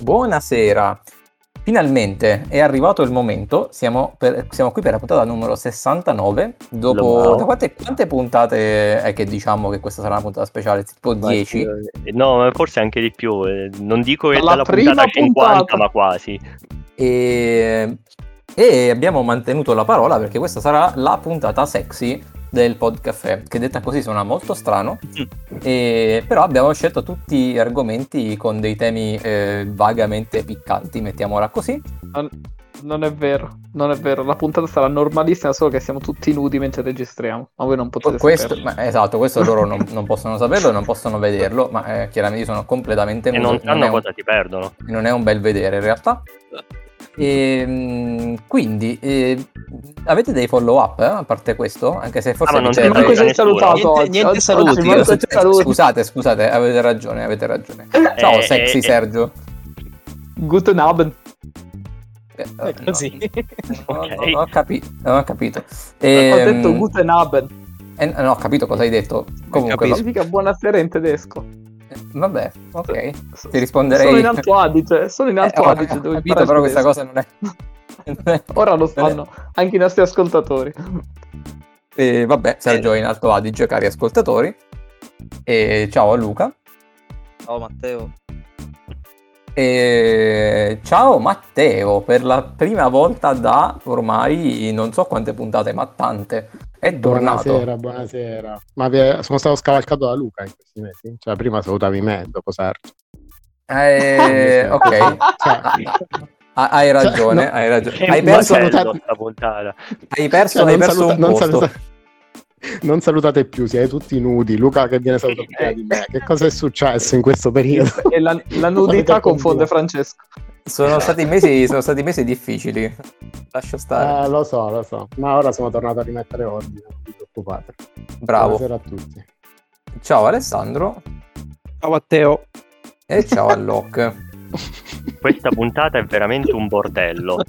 Buonasera. Finalmente è arrivato il momento, siamo, per- siamo qui per la puntata numero 69, dopo da quante, quante puntate è che diciamo che questa sarà una puntata speciale? Tipo 10? Eh, No, forse anche di più. eh, Non dico che Dalla dalla prima puntata 50, puntata. ma quasi. E, e abbiamo mantenuto la parola perché questa sarà la puntata sexy del Podcaffè, che detta così suona molto strano, e- però abbiamo scelto tutti argomenti con dei temi eh, vagamente piccanti, mettiamola così. Non, non è vero, non è vero. La puntata sarà normalissima, solo che siamo tutti nudi mentre registriamo. Ma voi non potete Questo, saperlo. ma- esatto, questo loro non, non possono saperlo e non possono vederlo, ma eh, chiaramente sono completamente E non sanno è un- cosa ti perdono. non è un bel vedere in realtà. E, quindi eh, avete dei follow up a parte questo? Anche se forse Ah, non c'è- ti Manco sei salutato Niente- oggi. niente Oggi- saluti, oggi manco Eh, ti saluti. Scusate, scusate, avete ragione, avete ragione. Ciao Eh, sexy eh, Sergio. Guten Abend. Eh, È così. no, Ok. non ho capito, non ho capito. Ho Ehm, detto Guten Abend. eh, non ho capito cosa hai detto. Comunque, capito. Significa buonasera in tedesco. Va- vabbè, ok. Ti risponderei. Sono in Alto Adige, sono in Eh, Alto ho- Adige. ho capito, però questa cosa non è. non è- Ora lo sanno anche i nostri ascoltatori. E vabbè, Sergio è in Alto Adige, cari ascoltatori. E ciao a Luca. Ciao Matteo. E ciao Matteo, per la prima volta da ormai non so quante puntate, ma tante. È tornato. Buonasera, buonasera. Ma vi è- sono stato scavalcato da Luca in questi mesi? Cioè, prima salutavi me, dopo Sergio. Eh, ok, Cioè, Ha- hai ragione, Cioè, no. hai ragione. Hai perso, salutate- hai perso, cioè, hai non, perso saluta- un non posto. saluta- non salutate più, siete tutti nudi. Luca che viene salutato prima di me. Che cosa è successo in questo periodo? E la, la nudità confonde. Francesco. Sono stati mesi, sono stati mesi difficili. Lascio stare. Eh, lo so, lo so. Ma ora sono tornato a rimettere ordine, non vi preoccupate. Bravo. Buonasera a tutti. Ciao Alessandro Ciao Matteo. e ciao a Locke. Questa puntata è veramente un bordello.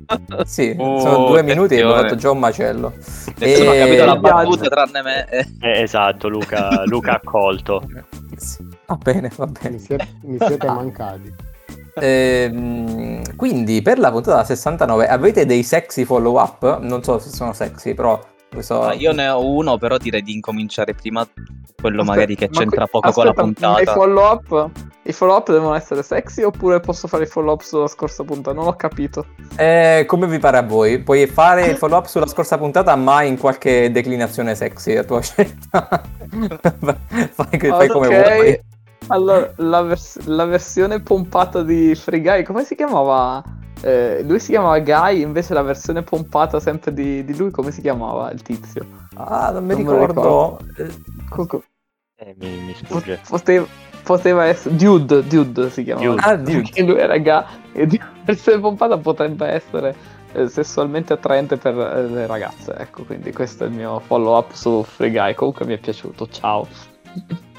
Sì, Oh, sono due minuti e abbiamo attenzione. fatto già un macello. Nessuno ha E- capito la battuta tranne me. Eh, esatto, Luca, Luca ha colto. Va bene, va bene. Mi siete, mi siete mancati. Ehm, quindi per la puntata 69 avete dei sexy follow up? Non so se sono sexy, però questo... ma io ne ho uno, però direi di incominciare prima quello magari che Ma c'entra que- poco con la aspetta, ma puntata. I follow up, i follow up devono essere sexy oppure posso fare i follow up sulla scorsa puntata? Non ho capito. Eh, come vi pare a voi? Puoi fare il follow up sulla scorsa puntata, ma in qualche declinazione sexy, a tua scelta. fai, fai come Ok. vuoi. Allora, la, vers- la versione pompata di Free Guy, come si chiamava? Eh, lui si chiamava Guy, invece la versione pompata sempre di, di lui, come si chiamava il tizio? Ah, non mi Non me lo ricordo. Comunque, Eh, mi, mi sfugge. poteva, poteva essere Dude, Dude si chiamava. Dude. Ah, Dude. Perché lui era Guy e di- la versione pompata potrebbe essere eh, sessualmente attraente per eh, le ragazze. Ecco, quindi questo è il mio follow up su Free Guy. Comunque mi è piaciuto. Ciao.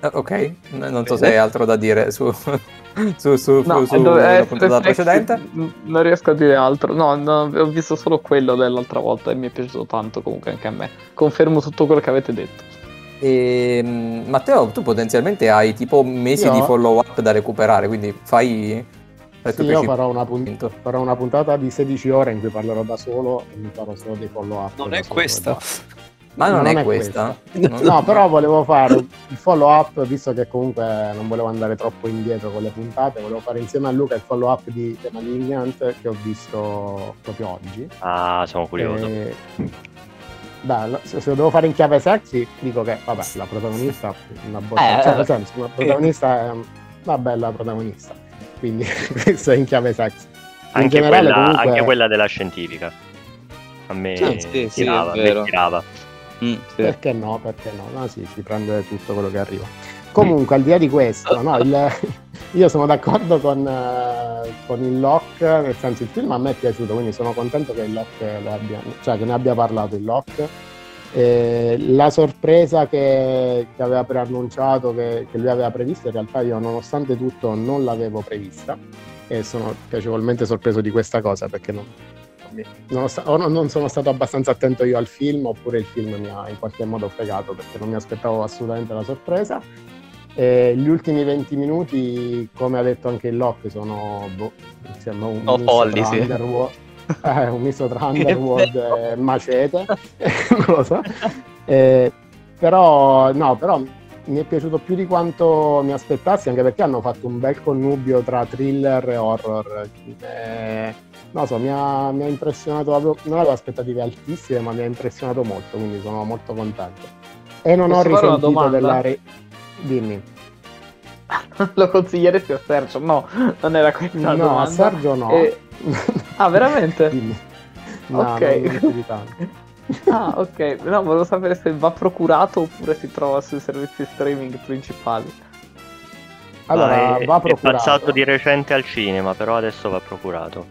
Eh, Ok, non so se hai altro da dire su, su, su, No, su, dove- la eh, puntata precedente. Non riesco a dire altro. No, no, ho visto solo quello dell'altra volta e mi è piaciuto tanto comunque anche a me. Confermo tutto quello che avete detto. E, mm, Matteo, tu potenzialmente hai tipo mesi Io? di follow up da recuperare, quindi fai... Sì, io farò una, pun- farò una puntata di 16 ore in cui parlerò da solo e mi farò solo dei follow up. Non da è solo, questa. basta. Ma non, Non è, è questa. questa. No, però volevo fare il follow up, visto che comunque non volevo andare troppo indietro con le puntate, volevo fare insieme a Luca il follow up di The Malignant che ho visto proprio oggi. Ah, sono curioso. E- lo- se se lo devo fare in chiave sexy, dico che vabbè, la protagonista è una botta, Eh, cioè, eh. nel senso, la protagonista è una bella protagonista. Quindi questo è in chiave sexy. In Anche, generale, quella, comunque- anche quella della scientifica. A me Sì, sì, sì, tirava, è a me vero. tirava. Mm, sì. Perché no? Perché no? No, sì, si prende tutto quello che arriva. Comunque, al di là di questo, no, il- io sono d'accordo con, eh, con il Lock, nel senso il film a me è piaciuto, quindi sono contento che il Lock lo abbia, cioè che ne abbia parlato il Lock. Eh, la sorpresa che, che aveva preannunciato, che, che lui aveva previsto, in realtà io nonostante tutto non l'avevo prevista e sono piacevolmente sorpreso di questa cosa perché non, non, sta- o non- sono stato abbastanza attento io al film oppure il film mi ha in qualche modo fregato perché non mi aspettavo assolutamente la sorpresa E gli ultimi 20 minuti, come ha detto anche il Lock, sono boh, sembra un, Oh, folli, sì. Underworld, eh, un misto tra Underworld e Macete, non lo so. Eh, però, no, però mi è piaciuto più di quanto mi aspettassi, anche perché hanno fatto un bel connubio tra thriller e horror. Eh, non lo so, mi ha, mi ha impressionato proprio, non avevo aspettative altissime, ma mi ha impressionato molto, quindi sono molto contento. E non ho Posso una risentito della... Re... Dimmi. Lo consiglieresti a Sergio? No, non era questa la no, domanda. a Sergio no. E- Ah, veramente? Dimmi. No, Ok. Ah, ok. No, volevo sapere se va procurato oppure si trova sui servizi streaming principali. Allora, Ma è, va è procurato. passato di recente al cinema, però adesso va procurato.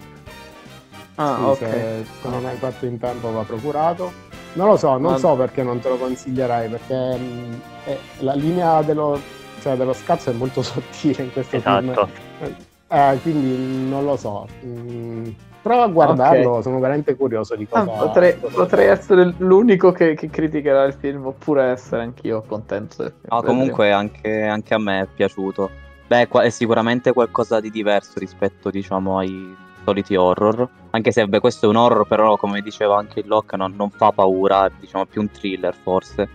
Ah, Sì, ok. se, se non hai fatto in tempo va procurato. Non lo so, non Ma- so perché non te lo consiglierei, perché mh, è- la linea dello, cioè, dello scazzo è molto sottile in questo Esatto. film. Eh, quindi non lo so. Mm, prova a guardarlo, sono veramente curioso di Ah, cosa... potrei, cosa- potrei essere l'unico che, che criticherà il film, oppure essere anch'io contento del film. No, comunque anche, anche a me è piaciuto. Beh, è sicuramente qualcosa di diverso rispetto, diciamo, ai soliti horror. Anche se, beh, questo è un horror, però, come diceva anche il Locke, non, non fa paura, diciamo, più un thriller, forse.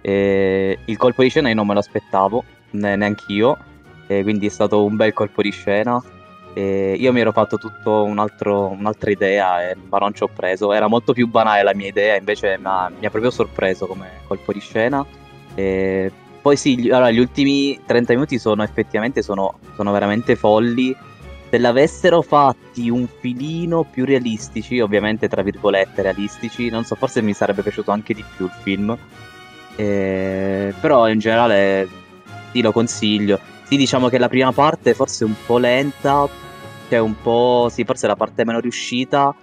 E il colpo di scena io non me lo aspettavo, ne- neanch'io, e quindi è stato un bel colpo di scena. E io mi ero fatto tutto un altro- un'altra idea, ma non ci ho preso. Era molto più banale la mia idea, invece mi ha, mi ha proprio sorpreso come colpo di scena. E poi sì, gli, allora, gli ultimi 30 minuti sono effettivamente sono, sono veramente folli. Se l'avessero fatti un filino più realistici, ovviamente tra virgolette realistici, non so, forse mi sarebbe piaciuto anche di più il film. Eh, però in generale sì, lo consiglio. Sì, diciamo che la prima parte forse è un po' lenta, cioè un po', sì, forse è la parte meno riuscita,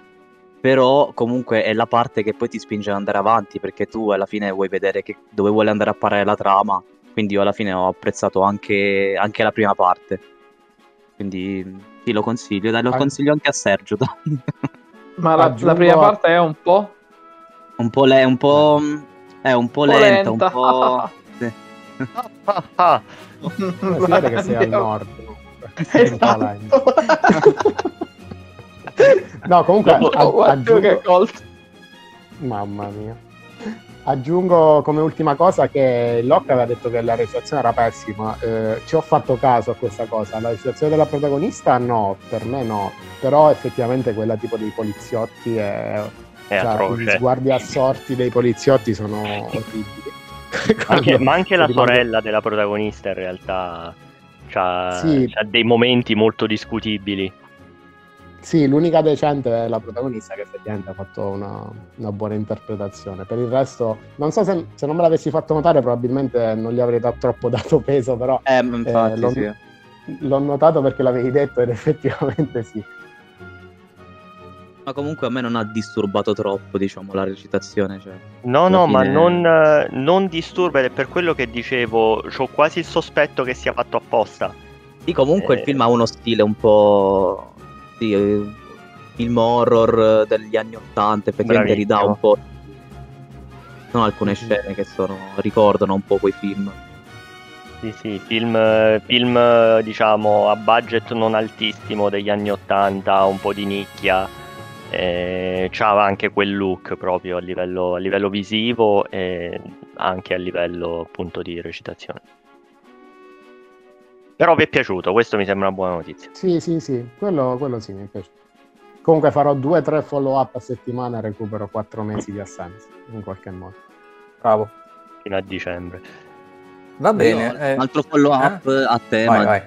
però comunque è la parte che poi ti spinge ad andare avanti, perché tu alla fine vuoi vedere che- dove vuole andare a parare la trama, quindi io alla fine ho apprezzato anche, anche la prima parte. Quindi sì, lo consiglio, dai, lo An- consiglio anche a Sergio, dai. Ma la, aggiungo- la prima parte è un po'... Un po', le- un po', è un po' Un po' lenta, un lenta. po'... sì. Ah, ah, Eh, si vede che sei al nord. Un. Esatto. No, comunque Oh, a- guarda che aggiungo, colto. mamma mia. Aggiungo come ultima cosa che Locke aveva detto che la recitazione era pessima. Eh, ci ho fatto caso a questa cosa. La recitazione della protagonista no, per me no. Però effettivamente quella tipo dei poliziotti è, è cioè, gli atroce. sguardi assorti dei poliziotti sono orribili. Anche- ma anche la rimane- sorella della protagonista in realtà c'ha, Sì. dei momenti molto discutibili. Sì, l'unica decente è la protagonista che effettivamente ha fatto una, una buona interpretazione. Per il resto, non so se, se non me l'avessi fatto notare, probabilmente non gli avrei dato troppo dato peso, però Eh, infatti, lo- sì. l'ho notato perché l'avevi detto ed effettivamente sì. Ma comunque a me non ha disturbato troppo, diciamo, la recitazione. Cioè. No, no, ma fine- non, eh, non disturba ed è per quello che dicevo, ho quasi il sospetto che sia fatto apposta. Sì, comunque Eh. il film ha uno stile un po'. Sì, eh, film horror degli anni Ottanta, effettivamente ridà un po'. Sono alcune Mhm. scene che sono, ricordano un po' quei film. Sì, sì, film, film, diciamo a budget non altissimo degli anni 80, un po' di nicchia. Eh, anche quel look proprio a livello, a livello visivo e anche a livello appunto di recitazione. Però vi è piaciuto, questo mi sembra una buona notizia. Sì, sì, sì, quello, quello sì mi è piaciuto. Comunque farò due o tre follow up a settimana e recupero quattro mesi di assenza, in qualche modo. Bravo. Fino a dicembre. Va Io, bene. un eh, altro follow up a tema. vai, vai.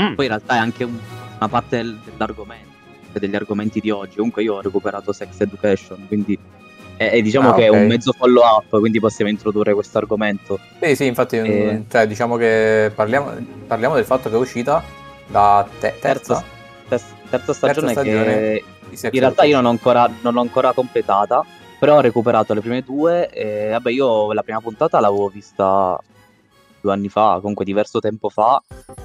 Mm, Poi in realtà è anche un- una parte del- dell'argomento, degli argomenti di oggi. Comunque io ho recuperato Sex Education, quindi è- diciamo Ah, che ok. è un mezzo follow up, quindi possiamo introdurre questo argomento. Sì, sì, infatti, Eh. mm, cioè, diciamo che parliamo, parliamo del fatto che è uscita da te- terza, Terza, terza stagione, stagione che in realtà io non ho ancora, non l'ho ancora completata, però ho recuperato le prime due e vabbè io la prima puntata l'avevo vista due anni fa, comunque diverso tempo fa,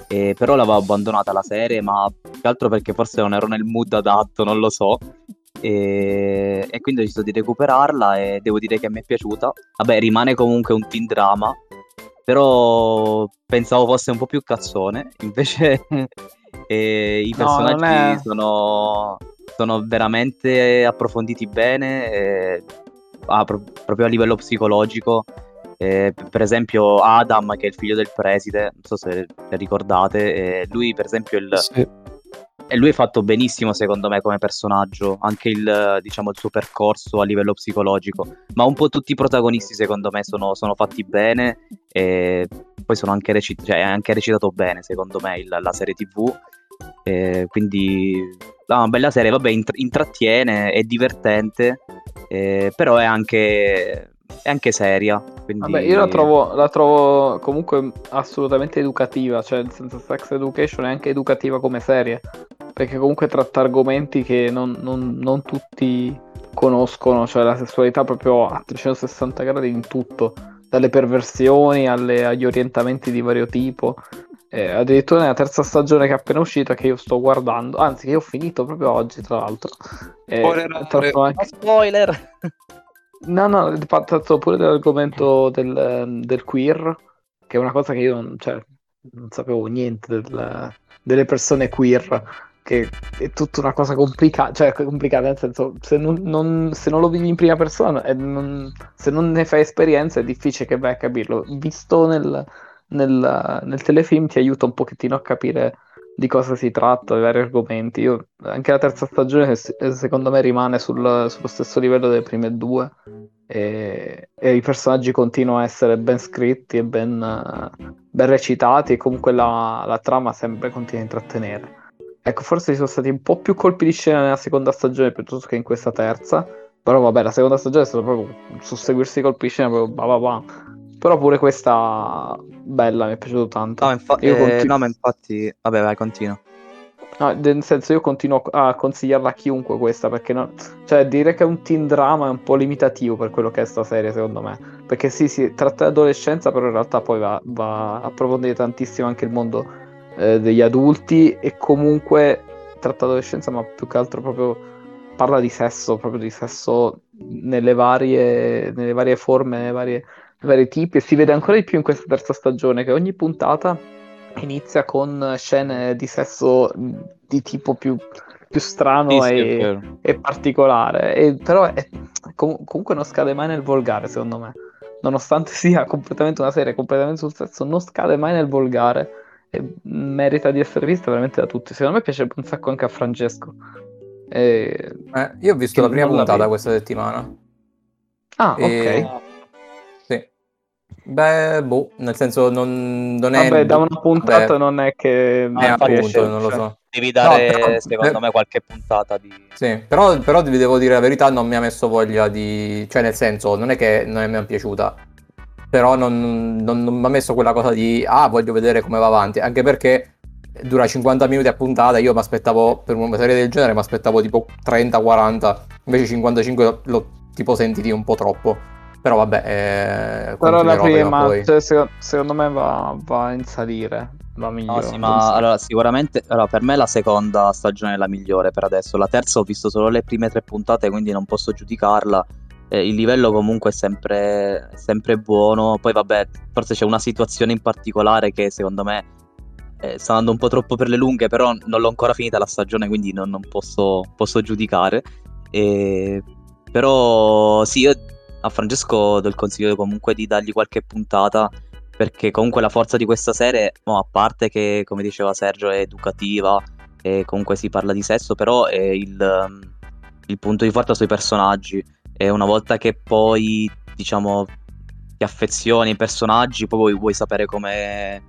e però l'avevo abbandonata la serie, ma più che altro perché forse non ero nel mood adatto, non lo so. E, e quindi ho deciso di recuperarla e devo dire che mi è piaciuta. Vabbè, rimane comunque un teen drama, però pensavo fosse un po' più cazzone, invece eh, i No, personaggi è- sono, sono veramente approfonditi bene, eh, ah, pro- proprio a livello psicologico. Eh, per esempio Adam, che è il figlio del preside, non so se ricordate, eh, lui per esempio il, Sì. E lui è fatto benissimo secondo me come personaggio, anche il, diciamo, il suo percorso a livello psicologico, ma un po' tutti i protagonisti secondo me sono, sono fatti bene e poi sono anche, reci- cioè, è anche recitato bene secondo me il- la serie tv, e quindi no, una bella serie, vabbè int- intrattiene, è divertente, eh, però è anche, è anche seria. Quindi... Vabbè, io la trovo, la trovo comunque assolutamente educativa, cioè nel senso Sex Education è anche educativa come serie, perché comunque tratta argomenti che non, non- non tutti conoscono, cioè la sessualità proprio a 360 gradi in tutto, dalle perversioni alle- agli orientamenti di vario tipo. Eh, addirittura nella terza stagione che è appena uscita, che io sto guardando, anzi che io ho finito proprio oggi tra l'altro. eh, Spoiler, tratto anche- spoiler! No, no, ho parlato pure dell'argomento del, ehm, del queer, che è una cosa che io non, cioè, non sapevo niente del- delle persone queer, che è tutta una cosa complicata, cioè complicata nel senso, se non, non- se non lo vivi in prima persona, e non- se non ne fai esperienza è difficile che vai a capirlo. Visto nel, nel- nel telefilm ti aiuta un pochettino a capire di cosa si tratta, i vari argomenti. Io, anche la terza stagione, se- secondo me, rimane sul- sullo stesso livello delle prime due. E, e i personaggi continuano a essere ben scritti e ben, ben recitati, e comunque la, la trama sempre continua a intrattenere. Ecco, forse ci sono stati un po' più colpi di scena nella seconda stagione piuttosto che in questa terza. Però vabbè, la seconda stagione è stata proprio susseguirsi i colpi di scena, proprio bah bah bah. Però pure questa bella, mi è piaciuto tanto. No, infa- Io eh, continu- no, ma infatti... Vabbè, vai, continua. No, nel senso io continuo a consigliarla a chiunque questa perché no, cioè dire che è un teen drama è un po' limitativo per quello che è sta serie secondo me perché sì si tratta di adolescenza però in realtà poi va, va a approfondire tantissimo anche il mondo eh, degli adulti e comunque tratta di adolescenza ma più che altro proprio parla di sesso proprio di sesso nelle varie, nelle varie forme nei vari, nei vari tipi e si vede ancora di più in questa terza stagione che ogni puntata inizia con scene di sesso di tipo più, più strano Sì, e, e particolare, e, però è- com- comunque non scade mai nel volgare, secondo me. Nonostante sia completamente una serie completamente sul sesso, non scade mai nel volgare e merita di essere vista veramente da tutti. Secondo me piace un sacco anche a Francesco. E- Eh, io ho visto la prima la puntata questa settimana. Ah, E- ok. Beh, boh, nel senso non, non è... Vabbè, da una puntata Vabbè, non è che eh, riesce, appunto, non lo cioè. so. Devi dare, No, però- secondo eh, me, qualche puntata di... Sì, però, però vi devo dire la verità, non mi ha messo voglia di... Cioè, nel senso, non è che non mi è piaciuta, però non, non- non mi ha messo quella cosa di, ah, voglio vedere come va avanti, anche perché dura 50 minuti a puntata, io mi aspettavo, per una serie del genere, mi aspettavo tipo 30-40, invece 55 l'ho, l'ho tipo sentiti un po' troppo, però vabbè, eh, Però la prima cioè, secondo, secondo me va, va in salire, va No, migliore. sì, ma allora sicuramente allora, per me la seconda stagione è la migliore per adesso. La terza ho visto solo le prime tre puntate, quindi non posso giudicarla. Eh, il livello comunque è sempre, sempre buono. Poi vabbè, forse c'è una situazione in particolare che secondo me eh, sta andando un po' troppo per le lunghe, però non l'ho ancora finita la stagione, quindi non, non posso, posso giudicare. E- Però sì, io a Francesco do il consiglio comunque di dargli qualche puntata perché comunque la forza di questa serie, mo, a parte che come diceva Sergio è educativa e comunque si parla di sesso, però è il, um, il punto di forza sui personaggi e una volta che poi diciamo ti affezioni ai personaggi poi vuoi, vuoi sapere come,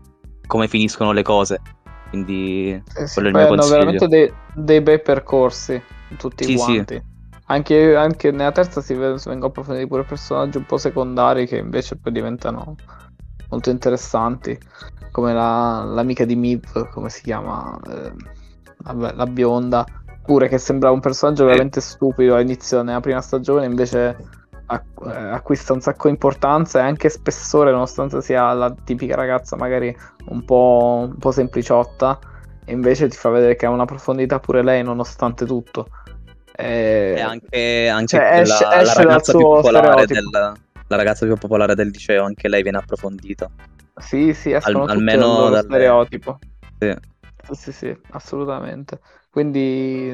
come finiscono le cose quindi Eh sì, quello è il mio hanno consiglio. veramente dei, dei bei percorsi tutti Sì, sì. Anche, anche nella terza si, ve- si vengono approfonditi pure personaggi un po' secondari che invece poi diventano molto interessanti, come la- l'amica di Miv, come si chiama? Eh, vabbè, la bionda, pure che sembrava un personaggio veramente stupido all'inizio nella prima stagione, invece eh, acquista un sacco di importanza e anche spessore, nonostante sia la tipica ragazza magari un po', un po' sempliciotta, e invece ti fa vedere che ha una profondità pure lei, nonostante tutto. E- e anche, anche Cioè, esce- la esce dal ragazza più popolare del, la ragazza più popolare del liceo anche lei viene approfondita Sì, sì, Al- almeno dal stereotipo. Sì. Sì, sì, sì, assolutamente. Quindi,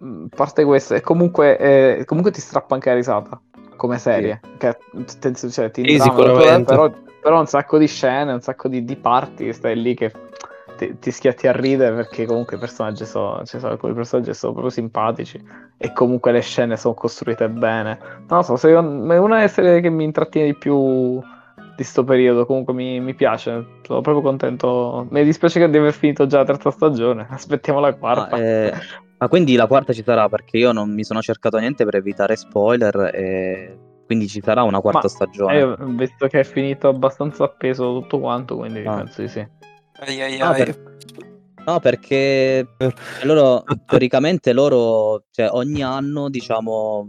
a parte questo, e comunque, eh, comunque ti strappa anche la risata come serie. Che, te- cioè, ti Sì, intrama. Però, però un sacco di scene, un sacco di, di parti che stai lì che ti, ti schiatti a ridere perché comunque i personaggi sono, ci sono alcuni personaggi sono proprio simpatici e comunque le scene sono costruite bene. Non lo so, secondo è una delle serie che mi intrattiene di più di sto periodo, comunque mi, mi piace, sono proprio contento. Mi dispiace che di aver finito già la terza stagione, aspettiamo la quarta. Ah, eh, ma quindi la quarta ci sarà perché io non mi sono cercato niente per evitare spoiler e quindi ci sarà una quarta Ma- stagione. Eh, io ho visto che è finito abbastanza appeso tutto quanto, quindi Ah. penso di sì. Ai, ai, Ah, ai. per- No, perché loro teoricamente loro, cioè ogni anno, diciamo,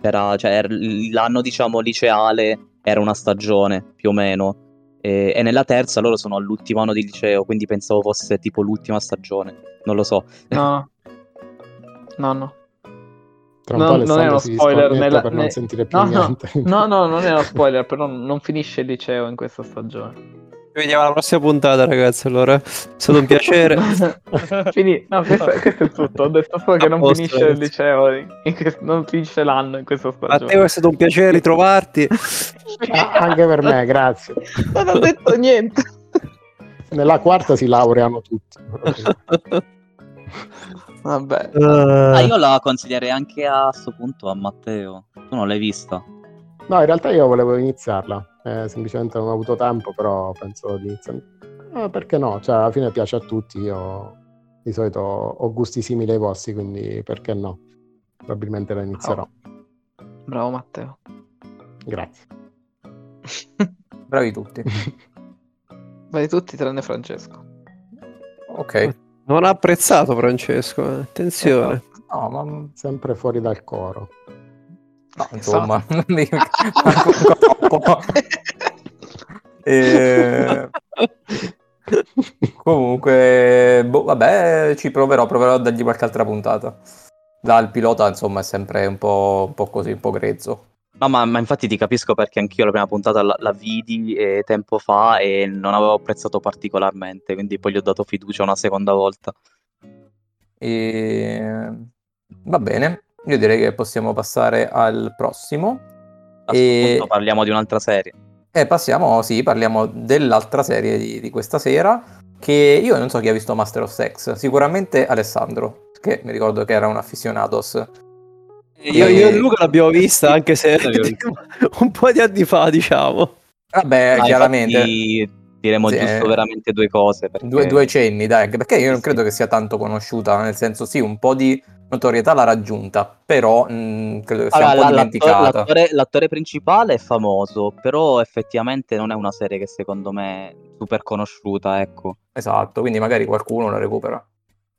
era, cioè, er- l'anno diciamo liceale era una stagione più o meno. E, e nella terza loro sono all'ultimo anno di liceo, quindi pensavo fosse tipo l'ultima stagione. Non lo so. No, no, no. Tra un No, po' non è uno spoiler nella- per non ne- sentire più No, no, niente. no, no, non è uno spoiler, però non finisce il liceo in questa stagione. Ci vediamo alla prossima puntata, ragazzi. Allora, è stato un piacere. Fini- no, questo, questo è tutto. Ho detto solo che non posto, finisce il ragazzi. liceo, in que- non finisce l'anno in questa A stagione. te è stato un piacere ritrovarti. Ah, anche per me, grazie. Non ho detto niente. Nella quarta si laureano tutti. Vabbè. Ah, io la consiglierei anche a sto punto a Matteo. Tu non l'hai vista? No, in realtà io volevo iniziarla, eh, semplicemente non ho avuto tempo, però penso di iniziare. Eh, perché no? Cioè, alla fine piace a tutti, io di solito ho gusti simili ai vostri, quindi perché no? Probabilmente la inizierò. Bravo Matteo. Grazie. Bravi tutti. Vai tutti tranne Francesco. Ok. Non ha apprezzato Francesco. eh. Attenzione. No, ma Sempre fuori dal coro. Insomma, non po' troppo. Eh, Comunque, boh, vabbè, ci proverò, proverò a dargli qualche altra puntata. Dal pilota, insomma, è sempre un po', un po' così, un po' grezzo. No, ma, ma infatti ti capisco perché anch'io la prima puntata la, la vidi eh, tempo fa e non avevo apprezzato particolarmente, quindi poi gli ho dato fiducia una seconda volta. E... Va bene, io direi che possiamo passare al prossimo. A E- parliamo di un'altra serie. E passiamo, sì, parliamo dell'altra serie di, di questa sera, che io non so chi ha visto Master of Sex, sicuramente Alessandro, che mi ricordo che era un aficionados. Io, io e Luca l'abbiamo vista, anche se un po' di anni fa, diciamo. Vabbè, Ah, chiaramente, infatti diremo Sì, giusto eh. veramente due cose. Perché... due, due cenni, dai, perché io non credo che sia tanto conosciuta, nel senso sì, un po' di notorietà l'ha raggiunta, però mh, credo che sia Allora, un po' dimenticata. l'attore, l'attore- l'attore principale è famoso, però effettivamente non è una serie che secondo me è super conosciuta, ecco. Esatto, quindi magari qualcuno la recupera.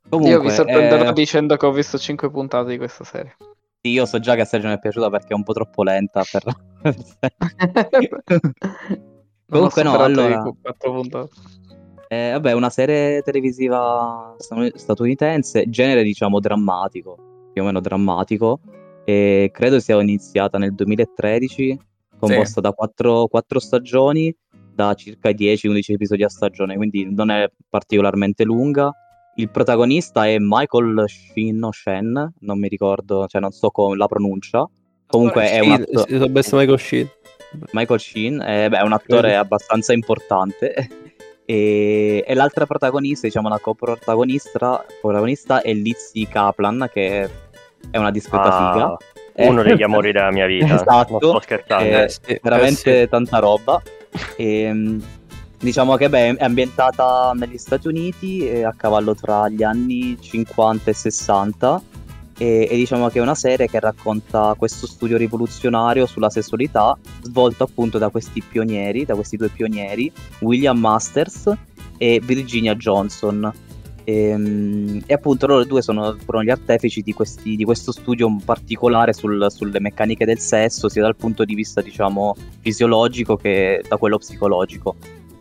Comunque, Io vi sorprenderò eh, dicendo che ho visto 5 puntate di questa serie. sì, io so già che a Sergio mi è piaciuta perché è un po' troppo lenta per... Comunque no, allora- 4 puntate. Eh, vabbè, una serie televisiva statunitense, genere diciamo drammatico, più o meno drammatico, e credo sia iniziata nel 2013, composta da quattro, quattro stagioni, da circa 10-11 episodi a stagione, quindi non è particolarmente lunga. Il protagonista è Michael Sheen o Shen, non mi ricordo, cioè non so con la pronuncia. Comunque è un Sheen, atto- sì, so best Michael Sheen. Michael Sheen eh, beh, è un attore abbastanza importante e, e l'altra protagonista, diciamo la coprotagonista protagonista è Lizzie Kaplan che è una discreta Ah, figa Uno Eh, degli amori della mia vita. Esatto. Non sto scherzando. Eh, sì, veramente eh, sì. tanta roba e, mh, diciamo che beh, è ambientata negli Stati Uniti a cavallo tra gli anni 50 e 60 e, e diciamo che è una serie che racconta questo studio rivoluzionario sulla sessualità svolto appunto da questi pionieri, da questi due pionieri, William Masters e Virginia Johnson. E, mm, e appunto loro due sono, furono gli artefici di, questi- di questo studio particolare sul- sulle meccaniche del sesso, sia dal punto di vista diciamo fisiologico che da quello psicologico.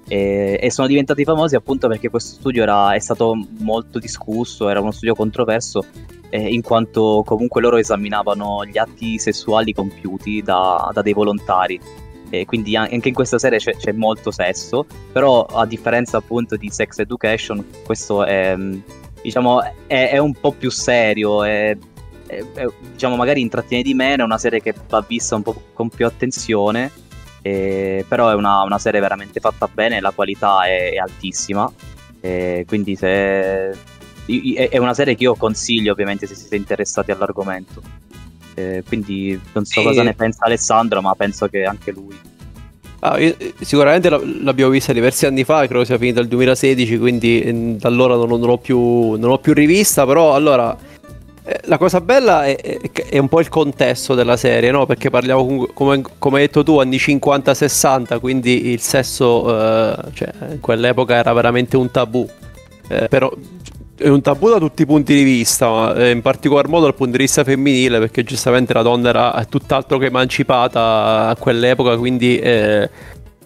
E, e sono diventati famosi appunto perché questo studio era, è stato molto discusso, era uno studio controverso, eh, in quanto comunque loro esaminavano gli atti sessuali compiuti da, da dei volontari. e quindi an- anche in questa serie c'è, c'è molto sesso, però a differenza appunto di Sex Education, questo è, mm, diciamo, è, è un po' più serio, è, diciamo magari intrattiene di meno, è una serie che va vista un po' con più attenzione, eh, però è una, una serie veramente fatta bene, la qualità è, è altissima, eh, quindi se, è una serie che io consiglio ovviamente se siete interessati all'argomento. Eh, quindi non so Sì. cosa ne pensa Alessandro, ma penso che anche lui. Ah, io- sicuramente la- l'abbiamo vista diversi anni fa, credo sia finita il 2016, quindi eh, da allora non, non l'ho più, non l'ho più rivista, però allora eh, la cosa bella è, è- un po' il contesto della serie, no? Perché parliamo come, come hai detto tu, anni 50-60, quindi il sesso eh, cioè, in quell'epoca era veramente un tabù. Eh, però è un tabù da tutti i punti di vista, eh, in particolar modo dal punto di vista femminile, perché giustamente la donna era tutt'altro che emancipata a quell'epoca, quindi eh,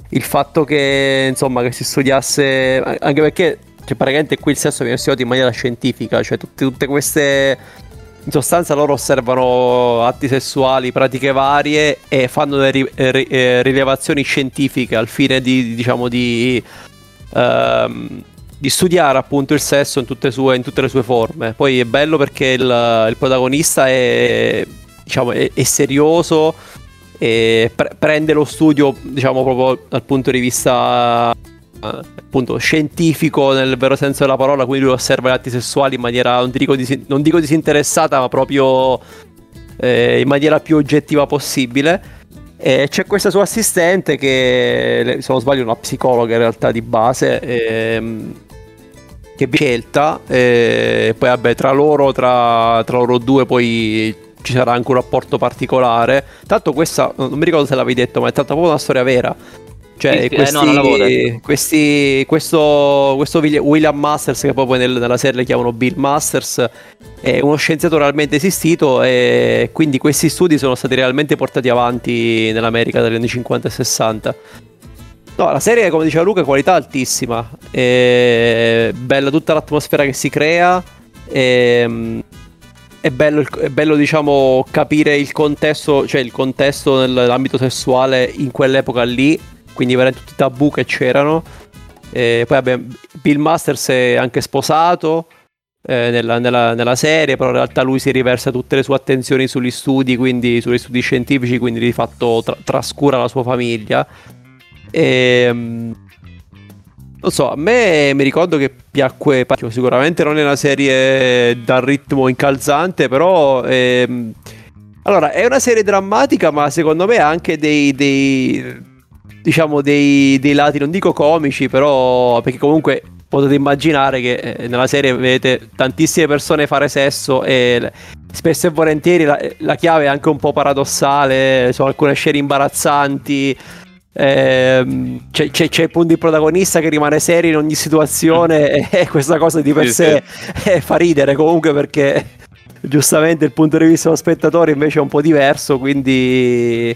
il fatto che insomma che si studiasse, anche perché cioè, praticamente qui il sesso viene studiato in maniera scientifica, cioè tutte, tutte queste in sostanza loro osservano atti sessuali, pratiche varie e fanno delle ri- eh, ri- eh, rilevazioni scientifiche al fine di, diciamo, di, ehm, di studiare appunto il sesso in tutte, sue- in tutte le sue forme. Poi è bello perché il, il protagonista è, diciamo, è, è serioso e pre- prende lo studio, diciamo, proprio dal punto di vista eh, appunto scientifico nel vero senso della parola, quindi lui osserva gli atti sessuali in maniera, non dico, dis- non dico disinteressata, ma proprio eh, in maniera più oggettiva possibile. E c'è questa sua assistente che, se non sbaglio, è una psicologa in realtà di base, ehm, che viene scelta. E poi, vabbè, tra loro, tra, tra loro due, poi ci sarà anche un rapporto particolare. Tanto, questa non mi ricordo se l'avevi detto, ma è stata proprio una storia vera. Cioè, Sì, eh, questi, no, l'avevo detto. questi- questo, questo William- Masters, che poi nel- nella serie le chiamano Bill Masters, è uno scienziato realmente esistito e quindi questi studi sono stati realmente portati avanti nell'America degli anni 50 e 60. No, la serie, come diceva Luca, qualità altissima. È bella tutta l'atmosfera che si crea. E, è bello, è bello, diciamo, capire il contesto, cioè il contesto nell'ambito sessuale in quell'epoca lì. Quindi veramente tutti i tabù che c'erano. E poi vabbè, Bill Masters è anche sposato eh, nella, nella- nella serie, però in realtà lui si riversa tutte le sue attenzioni sugli studi, quindi sugli studi scientifici, quindi di fatto tra- trascura la sua famiglia. E, mm, non so, a me mi ricordo che piacque parecchio, sicuramente non è una serie dal ritmo incalzante, però ehm, allora è una serie drammatica, ma secondo me ha anche dei, dei diciamo dei, dei lati, non dico comici, però perché comunque potete immaginare che eh, nella serie vedete tantissime persone fare sesso e spesso e volentieri la, la chiave è anche un po' paradossale, sono alcune scene imbarazzanti. Ehm, c'è, c'è, c'è appunto il protagonista che rimane serio in ogni situazione e, e questa cosa di per Sì, sé eh, fa ridere comunque perché giustamente il punto di vista dello spettatore invece è un po' diverso quindi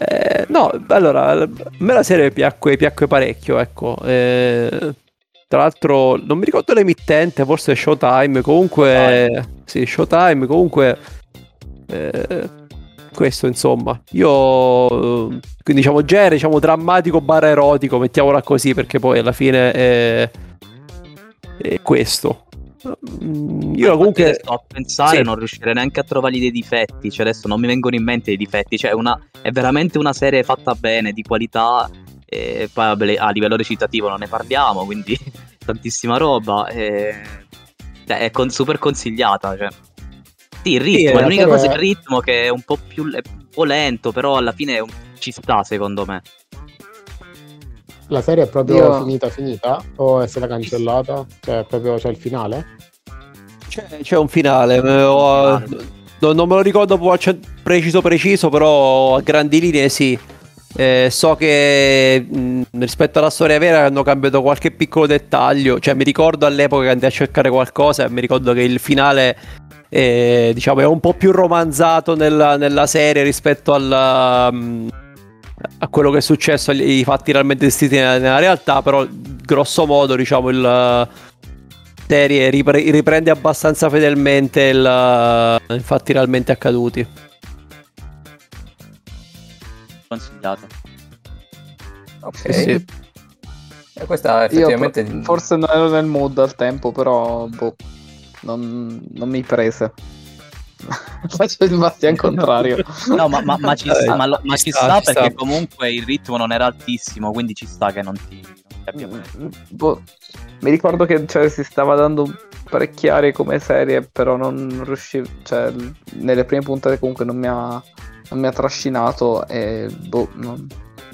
eh, no, allora, a me la serie piacque, piacque parecchio, ecco. Eh, tra l'altro, non mi ricordo l'emittente, forse Showtime, comunque... Sì, Showtime, comunque... eh, questo, insomma. Io... Quindi, diciamo, genere, diciamo, drammatico barra erotico, mettiamola così, perché poi alla fine è... è questo. Io comunque... sto a pensare, Sì. non riuscirei neanche a trovargli dei difetti. Cioè, adesso non mi vengono in mente dei difetti. Cioè, una, è veramente una serie fatta bene, di qualità. E poi vabbè, a livello recitativo non ne parliamo, quindi tantissima roba. E, cioè, è con- super consigliata. Cioè. Sì, il ritmo, Sì, la l'unica serie- cosa è il ritmo che è un po' più è un po' lento, però alla fine è un- ci sta, secondo me. La serie è proprio Io- finita finita o è stata cancellata? Cioè proprio c'è il finale? C'è, c'è un finale, eh, ho- no- non me lo ricordo cioè, preciso preciso, però a grandi linee sì. Eh, so che mh, rispetto alla storia vera hanno cambiato qualche piccolo dettaglio, cioè mi ricordo all'epoca che andai a cercare qualcosa e mi ricordo che il finale eh, diciamo è un po' più romanzato nella, nella serie rispetto alla, mh, a quello che è successo, ai fatti realmente esistiti nella, nella realtà, però grosso modo diciamo il serie ripre- riprende abbastanza fedelmente il, i fatti realmente accaduti. Consigliata. Ok. Sì, sì. E questa Io effettivamente... pro- forse non ero nel mood al tempo, però boh, non, non mi prese. Faccio il bastian contrario. No, ma, ma- ma ci, Eh, sta, ma lo- ci sta, sta perché sta. comunque il ritmo non era altissimo, quindi ci sta che non ti, non ti abbia preso. Boh, mi ricordo che cioè, si stava dando parecchiare come serie, però non riuscivo, cioè, nelle prime puntate comunque non mi ha, non mi ha trascinato e boh, non,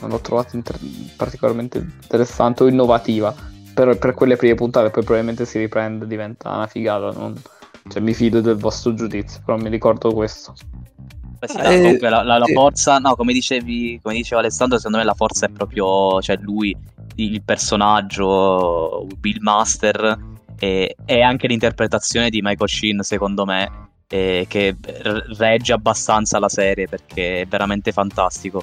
non l'ho trovata inter- particolarmente interessante o innovativa. Per, per quelle prime puntate, poi probabilmente si riprende, diventa una figata. non- cioè, mi fido del vostro giudizio, però mi ricordo questo. Beh, sì, Eh, comunque la, la- la sì. forza, no, come dicevi, come diceva Alessandro, secondo me la forza è proprio, cioè lui, il personaggio, Bill Master e, e anche l'interpretazione di Michael Sheen, secondo me, eh, che regge abbastanza la serie perché è veramente fantastico.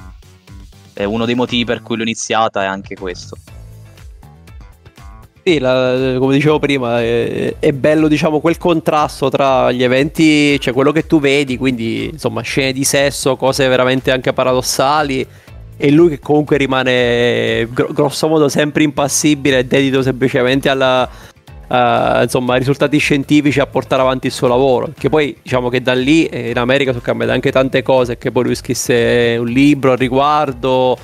È uno dei motivi per cui l'ho iniziata è anche questo. Sì, la- come dicevo prima, è, è bello diciamo quel contrasto tra gli eventi, cioè quello che tu vedi, quindi insomma scene di sesso, cose veramente anche paradossali, e lui che comunque rimane gro- grosso modo sempre impassibile e dedito semplicemente alla, a, insomma, ai risultati scientifici a portare avanti il suo lavoro. Che poi diciamo che da lì eh, in America sono cambiate anche tante cose, che poi lui scrisse un libro al riguardo.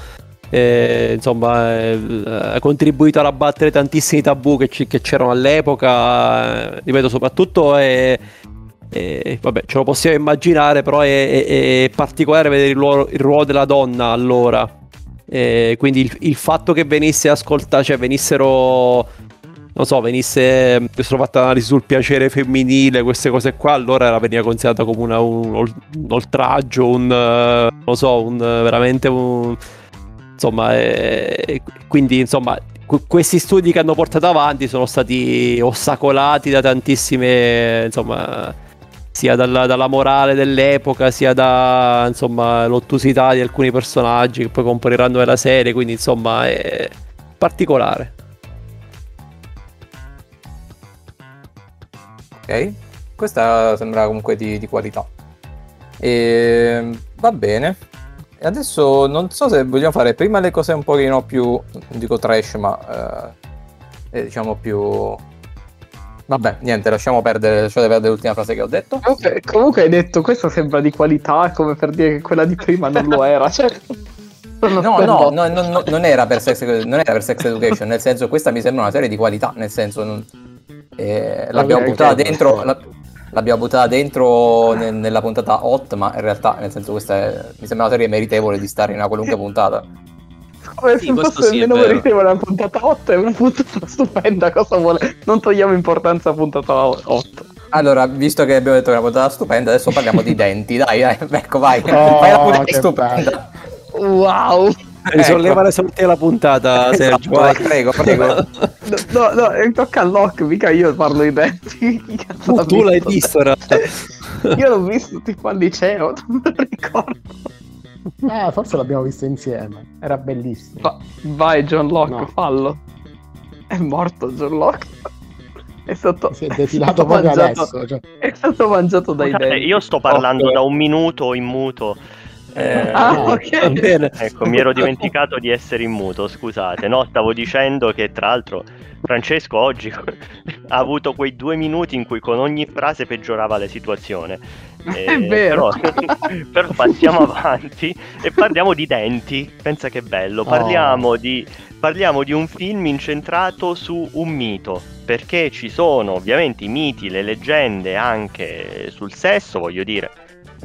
Eh, insomma, eh, ha contribuito ad abbattere tantissimi tabù che, ci- che c'erano all'epoca. eh, ripeto, soprattutto è, è- vabbè, ce lo possiamo immaginare, però è, è- è particolare vedere il ruolo, il ruolo della donna allora. Eh, quindi il, il fatto che venisse ascoltata, cioè venissero non so, venisse venissero fatta analisi sul piacere femminile, queste cose qua, allora era veniva considerata come una- un, un oltraggio, un eh, non so, un eh, veramente un insomma, eh, quindi insomma, que- questi studi che hanno portato avanti sono stati ostacolati da tantissime, insomma, sia dalla, dalla morale dell'epoca, sia da insomma, l'ottusità di alcuni personaggi che poi compariranno nella serie, quindi insomma è particolare. Ok, questa sembra comunque di, di qualità. E va bene. E adesso non so se vogliamo fare prima le cose un pochino più, non dico trash, ma eh, eh, diciamo più... Vabbè, niente, lasciamo perdere, lasciate perdere l'ultima frase che ho detto. Comunque, comunque hai detto questa sembra di qualità, come per dire che quella di prima non lo era. Cioè, No, no, no, no, no, non, era per sex, non era per Sex Education, nel senso questa mi sembra una serie di qualità, nel senso non- eh, l'abbiamo Ok, buttata ok. dentro, la- l'abbiamo buttata dentro ne- nella puntata hot, ma in realtà nel senso questa è- mi sembra una serie meritevole di stare in una qualunque puntata. Come Sì, se fosse sì, vero. meritevole una puntata 8 è una puntata stupenda, cosa vuole? Non togliamo importanza a puntata 8. Allora, visto che abbiamo detto che è una puntata stupenda, adesso parliamo di denti, dai, dai, ecco vai, Oh, fai la puntata stupenda. Wow! Risolleva le sorti della puntata, Sergio. Esatto, vai. prego, prego. No, no, tocca al lock, mica io parlo di denti. Tu, tu l'hai visto in. Io l'ho visto tipo al liceo, non me lo ricordo. Eh, forse l'abbiamo visto insieme. Era bellissimo. Va- vai John Locke, No. fallo. È morto John Locke. È stato, Si è è defilato stato proprio mangiato, adesso. cioè. è stato mangiato dai denti. io sto parlando Ok. da un minuto in muto. Eh, Ah, No, ok. Va bene. Ecco, mi ero dimenticato di essere in muto, scusate. No, stavo dicendo che tra l'altro Francesco oggi ha avuto quei due minuti in cui con ogni frase peggiorava la situazione. Eh, È vero. Però, però passiamo avanti e parliamo di denti. Pensa che bello. Parliamo, di, parliamo di un film incentrato su un mito. Perché ci sono ovviamente i miti, le leggende anche sul sesso, voglio dire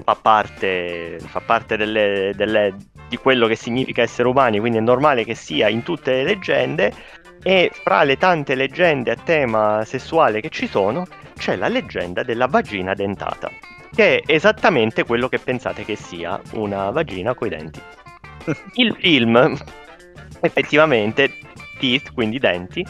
fa parte, fa parte delle- delle- di quello che significa essere umani, quindi è normale che sia in tutte le leggende. E fra le tante leggende a tema sessuale che ci sono, c'è la leggenda della vagina dentata, che è esattamente quello che pensate che sia una vagina coi denti. Il film, effettivamente, teeth, quindi denti,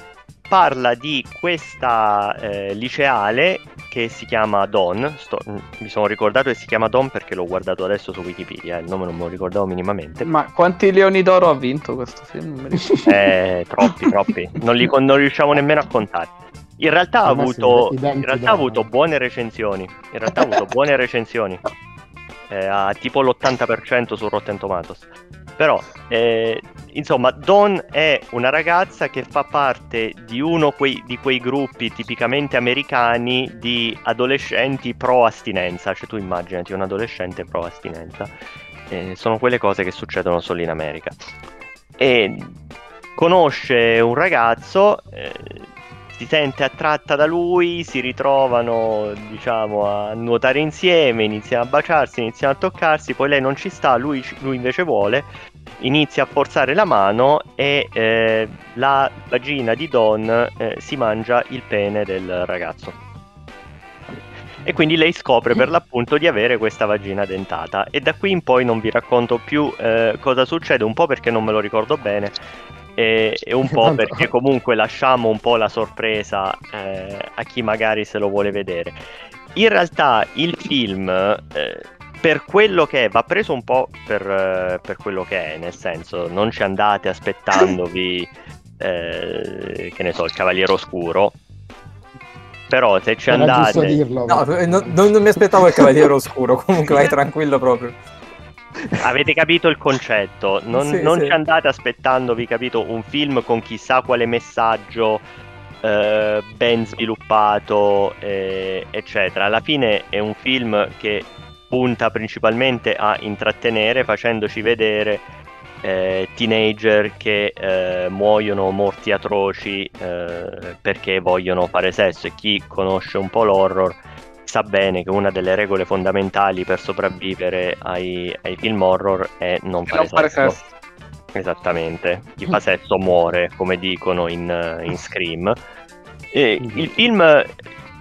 parla di questa eh, liceale che si chiama Dawn. Sto- mi sono ricordato che si chiama Dawn perché l'ho guardato adesso su Wikipedia, il nome non me lo ricordavo minimamente. Ma quanti leoni d'oro ha vinto questo film? Non mi ricordo. Eh, troppi, troppi. Non li non riusciamo nemmeno a contare. In realtà ha avuto, in realtà ha avuto buone recensioni. In realtà ha avuto buone recensioni. Eh, ha tipo l'80% su Rotten Tomatoes. Però eh, insomma, Dawn è una ragazza che fa parte di uno quei, di quei gruppi tipicamente americani di adolescenti pro astinenza. Cioè, tu immaginati un adolescente pro astinenza. Eh, sono quelle cose che succedono solo in America. E conosce un ragazzo. Eh, si sente attratta da lui, si ritrovano, diciamo, a nuotare insieme, iniziano a baciarsi, iniziano a toccarsi, poi lei non ci sta, lui, lui invece vuole, inizia a forzare la mano e eh, la vagina di Don eh, si mangia il pene del ragazzo. E quindi lei scopre per l'appunto di avere questa vagina dentata. E da qui in poi non vi racconto più eh, cosa succede, un po' perché non me lo ricordo bene, e, e un po' perché comunque lasciamo un po' la sorpresa eh, a chi magari se lo vuole vedere. In realtà il film, eh, per quello che è, va preso un po' per, eh, per, quello che è, nel senso non ci andate aspettandovi, eh, che ne so, il Cavaliere Oscuro. Però se ci Era andate... dirlo, No, no, non, non mi aspettavo il Cavaliere Oscuro, comunque vai tranquillo proprio. Avete capito il concetto? Non, Sì, non sì. ci andate aspettandovi, capito, un film con chissà quale messaggio eh, ben sviluppato, eh, eccetera. Alla fine è un film che punta principalmente a intrattenere, facendoci vedere eh, teenager che eh, muoiono morti atroci eh, perché vogliono fare sesso. E chi conosce un po' l'horror sa bene che una delle regole fondamentali per sopravvivere ai, ai film horror è non fare, non fare sesso. sesso. Esattamente, chi fa sesso muore, come dicono in, in Scream. E il film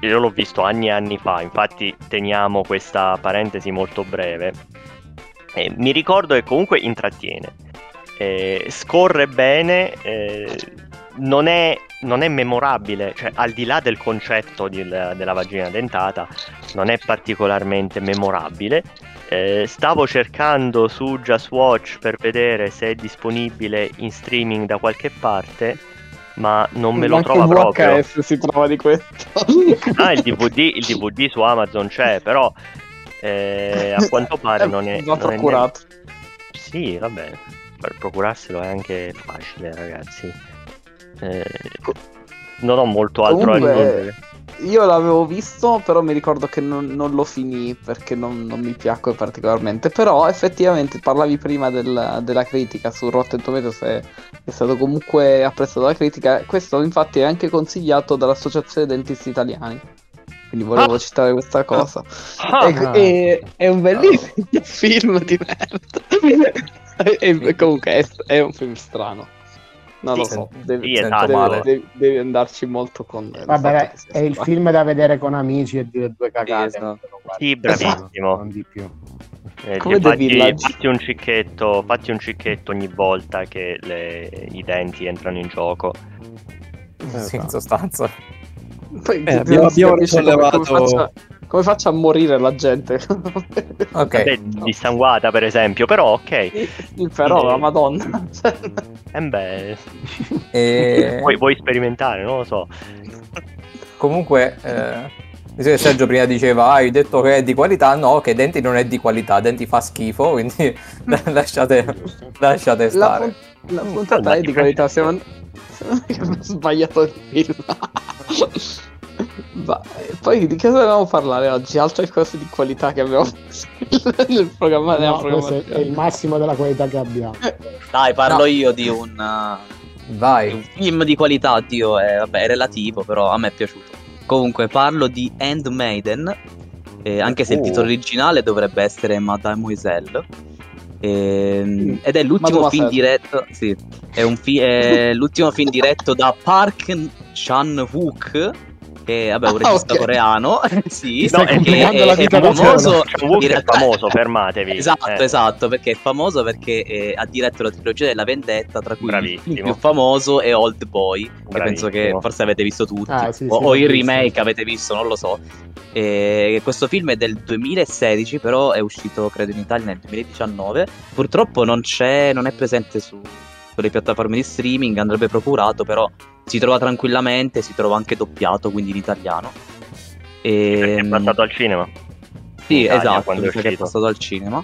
io l'ho visto anni e anni fa, infatti teniamo questa parentesi molto breve. E mi ricordo che comunque intrattiene, Eh, scorre bene, eh, non, è, non è memorabile, cioè al di là del concetto di- della vagina dentata, non è particolarmente memorabile. Eh, stavo cercando su Just Watch per vedere se è disponibile in streaming da qualche parte, ma non me lo Manco trova il proprio. VHS si trova di questo. Ah, il DVD, il DVD su Amazon c'è, però eh, a quanto pare non è... Va non è procurato. ne- Sì, vabbè, per procurarselo è anche facile, ragazzi. Eh, non ho molto altro Comunque- da aggiungere. Io l'avevo visto, però mi ricordo che non, non lo finì perché non, non mi piacque particolarmente. Però effettivamente parlavi prima del- della critica su Rotten Tomatoes e è stato comunque apprezzato dalla critica. Questo infatti è anche consigliato dall'Associazione Dentisti Italiani. Quindi volevo Ah! citare questa cosa. Ah, E- e- è un bellissimo film di merda. e comunque è, è un film strano. Non lo so, devi, esatto. devi- male. devi- devi andarci molto con Vabbè, è il film da vedere con amici e dire due cagate. Sì, esatto. Sì, bravissimo. Non di più. Eh, Come The fatti, fatti un cicchetto, fatti un cicchetto ogni volta che le- i denti entrano in gioco. Sì, in sostanza. Poi Eh, abbiamo- abbiamo come, come risollevato- faccia, come faccia a morire la gente. Ok. Beh, dissanguata per esempio, però ok. Però la madonna. Eh beh, E... vuoi, vuoi sperimentare, non lo so. Comunque, eh, visto che Sergio prima diceva, "Ah, hai detto che è di qualità, no, che Denti non è di qualità, Denti fa schifo, quindi lasciate, lasciate la, stare. la puntata è di qualità. Siamo... Abbiamo sbagliato il film. Va, e poi di cosa dobbiamo parlare oggi? Altre cose di qualità che abbiamo nel programma. No, questo è, il massimo della qualità che abbiamo. Dai, parlo No. io di un, uh, di un Vai. film di qualità, Dio, è, vabbè, è relativo, però a me è piaciuto. Comunque, parlo di Handmaiden, eh, anche se il Oh. titolo originale dovrebbe essere Mademoiselle. Ehm, Mm. ed è l'ultimo film diretto, sì, è, un fi- è l'ultimo film diretto da Park Chan-wook, che vabbè, è un Ah, regista ok. coreano, sì, complicando è, la è vita da famoso. Cioè, in è realtà- famoso, fermatevi. Esatto, Eh. esatto, perché è famoso perché eh, ha diretto la trilogia della vendetta, tra cui il Bravissimo. film più famoso è Old Boy, che penso che forse avete visto tutti, Ah, sì, o, sì, o il remake avete visto, non lo so. E questo film è del 2016, però è uscito credo in Italia nel 2019. Purtroppo non c'è, non è presente su, sulle piattaforme di streaming, andrebbe procurato, però si trova tranquillamente, si trova anche doppiato, quindi in italiano. Perché è Ehm, passato al cinema. sì, Italia esatto, mi sa che è passato al cinema.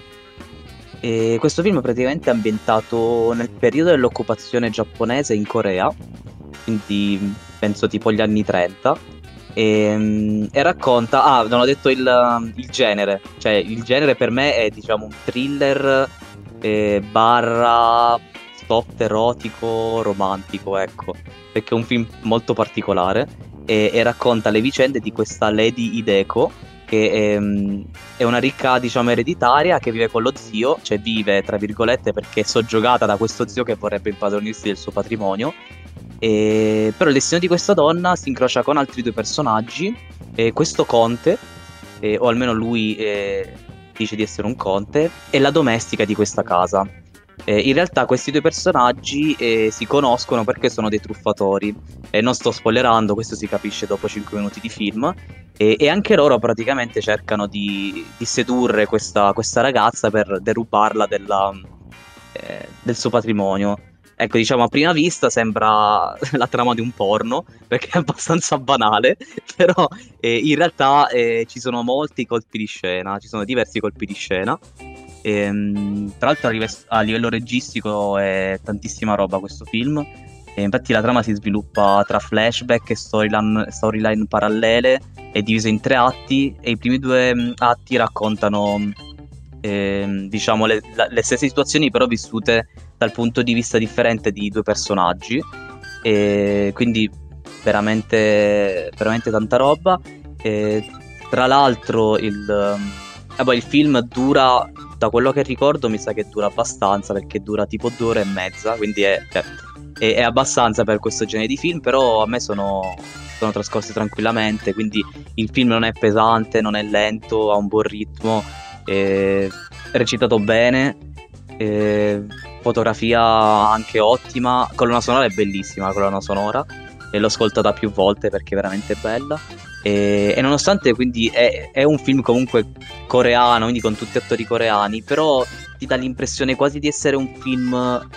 E questo film praticamente è ambientato nel periodo dell'occupazione giapponese in Corea, quindi penso tipo gli anni 30. E, mm, e racconta, ah, non ho detto il, il genere, cioè il genere per me è diciamo un thriller eh, barra soft erotico romantico, ecco, perché è un film molto particolare e, e racconta le vicende di questa Lady Hideko che è, è, una ricca, diciamo, ereditaria che vive con lo zio, cioè vive, tra virgolette, perché è soggiogata da questo zio che vorrebbe impadronirsi del suo patrimonio. E... Però il destino di questa donna si incrocia con altri due personaggi, e questo conte, e... o almeno lui eh, dice di essere un conte, e la domestica di questa casa. Eh, in realtà questi due personaggi eh, si conoscono perché sono dei truffatori. E non sto spoilerando, questo si capisce dopo 5 minuti di film. E, e anche loro praticamente cercano di, di sedurre questa, questa, ragazza per derubarla della, eh, del suo patrimonio. Ecco, diciamo a prima vista sembra la trama di un porno, perché è abbastanza banale, però eh, in realtà eh, ci sono molti colpi di scena, ci sono diversi colpi di scena. E, ehm, tra l'altro a, live- a, livello registico è tantissima roba questo film. E infatti la trama si sviluppa tra flashback e storyline, storyline parallele, è divisa in tre atti e i primi due mm, atti raccontano eh, diciamo le, le, stesse situazioni però vissute dal punto di vista differente di due personaggi. E quindi veramente, veramente tanta roba. E, tra l'altro il, beh, il film dura da quello che ricordo mi sa che dura abbastanza perché dura tipo due ore e mezza, quindi è, cioè, è, è abbastanza per questo genere di film, però a me sono, sono trascorsi tranquillamente, quindi il film non è pesante, non è lento, ha un buon ritmo, è recitato bene, è fotografia anche ottima, colonna sonora è bellissima, la colonna sonora, e l'ho ascoltata più volte perché è veramente bella. E, e nonostante quindi è, è, un film comunque coreano, quindi con tutti attori coreani, però ti dà l'impressione quasi di essere un film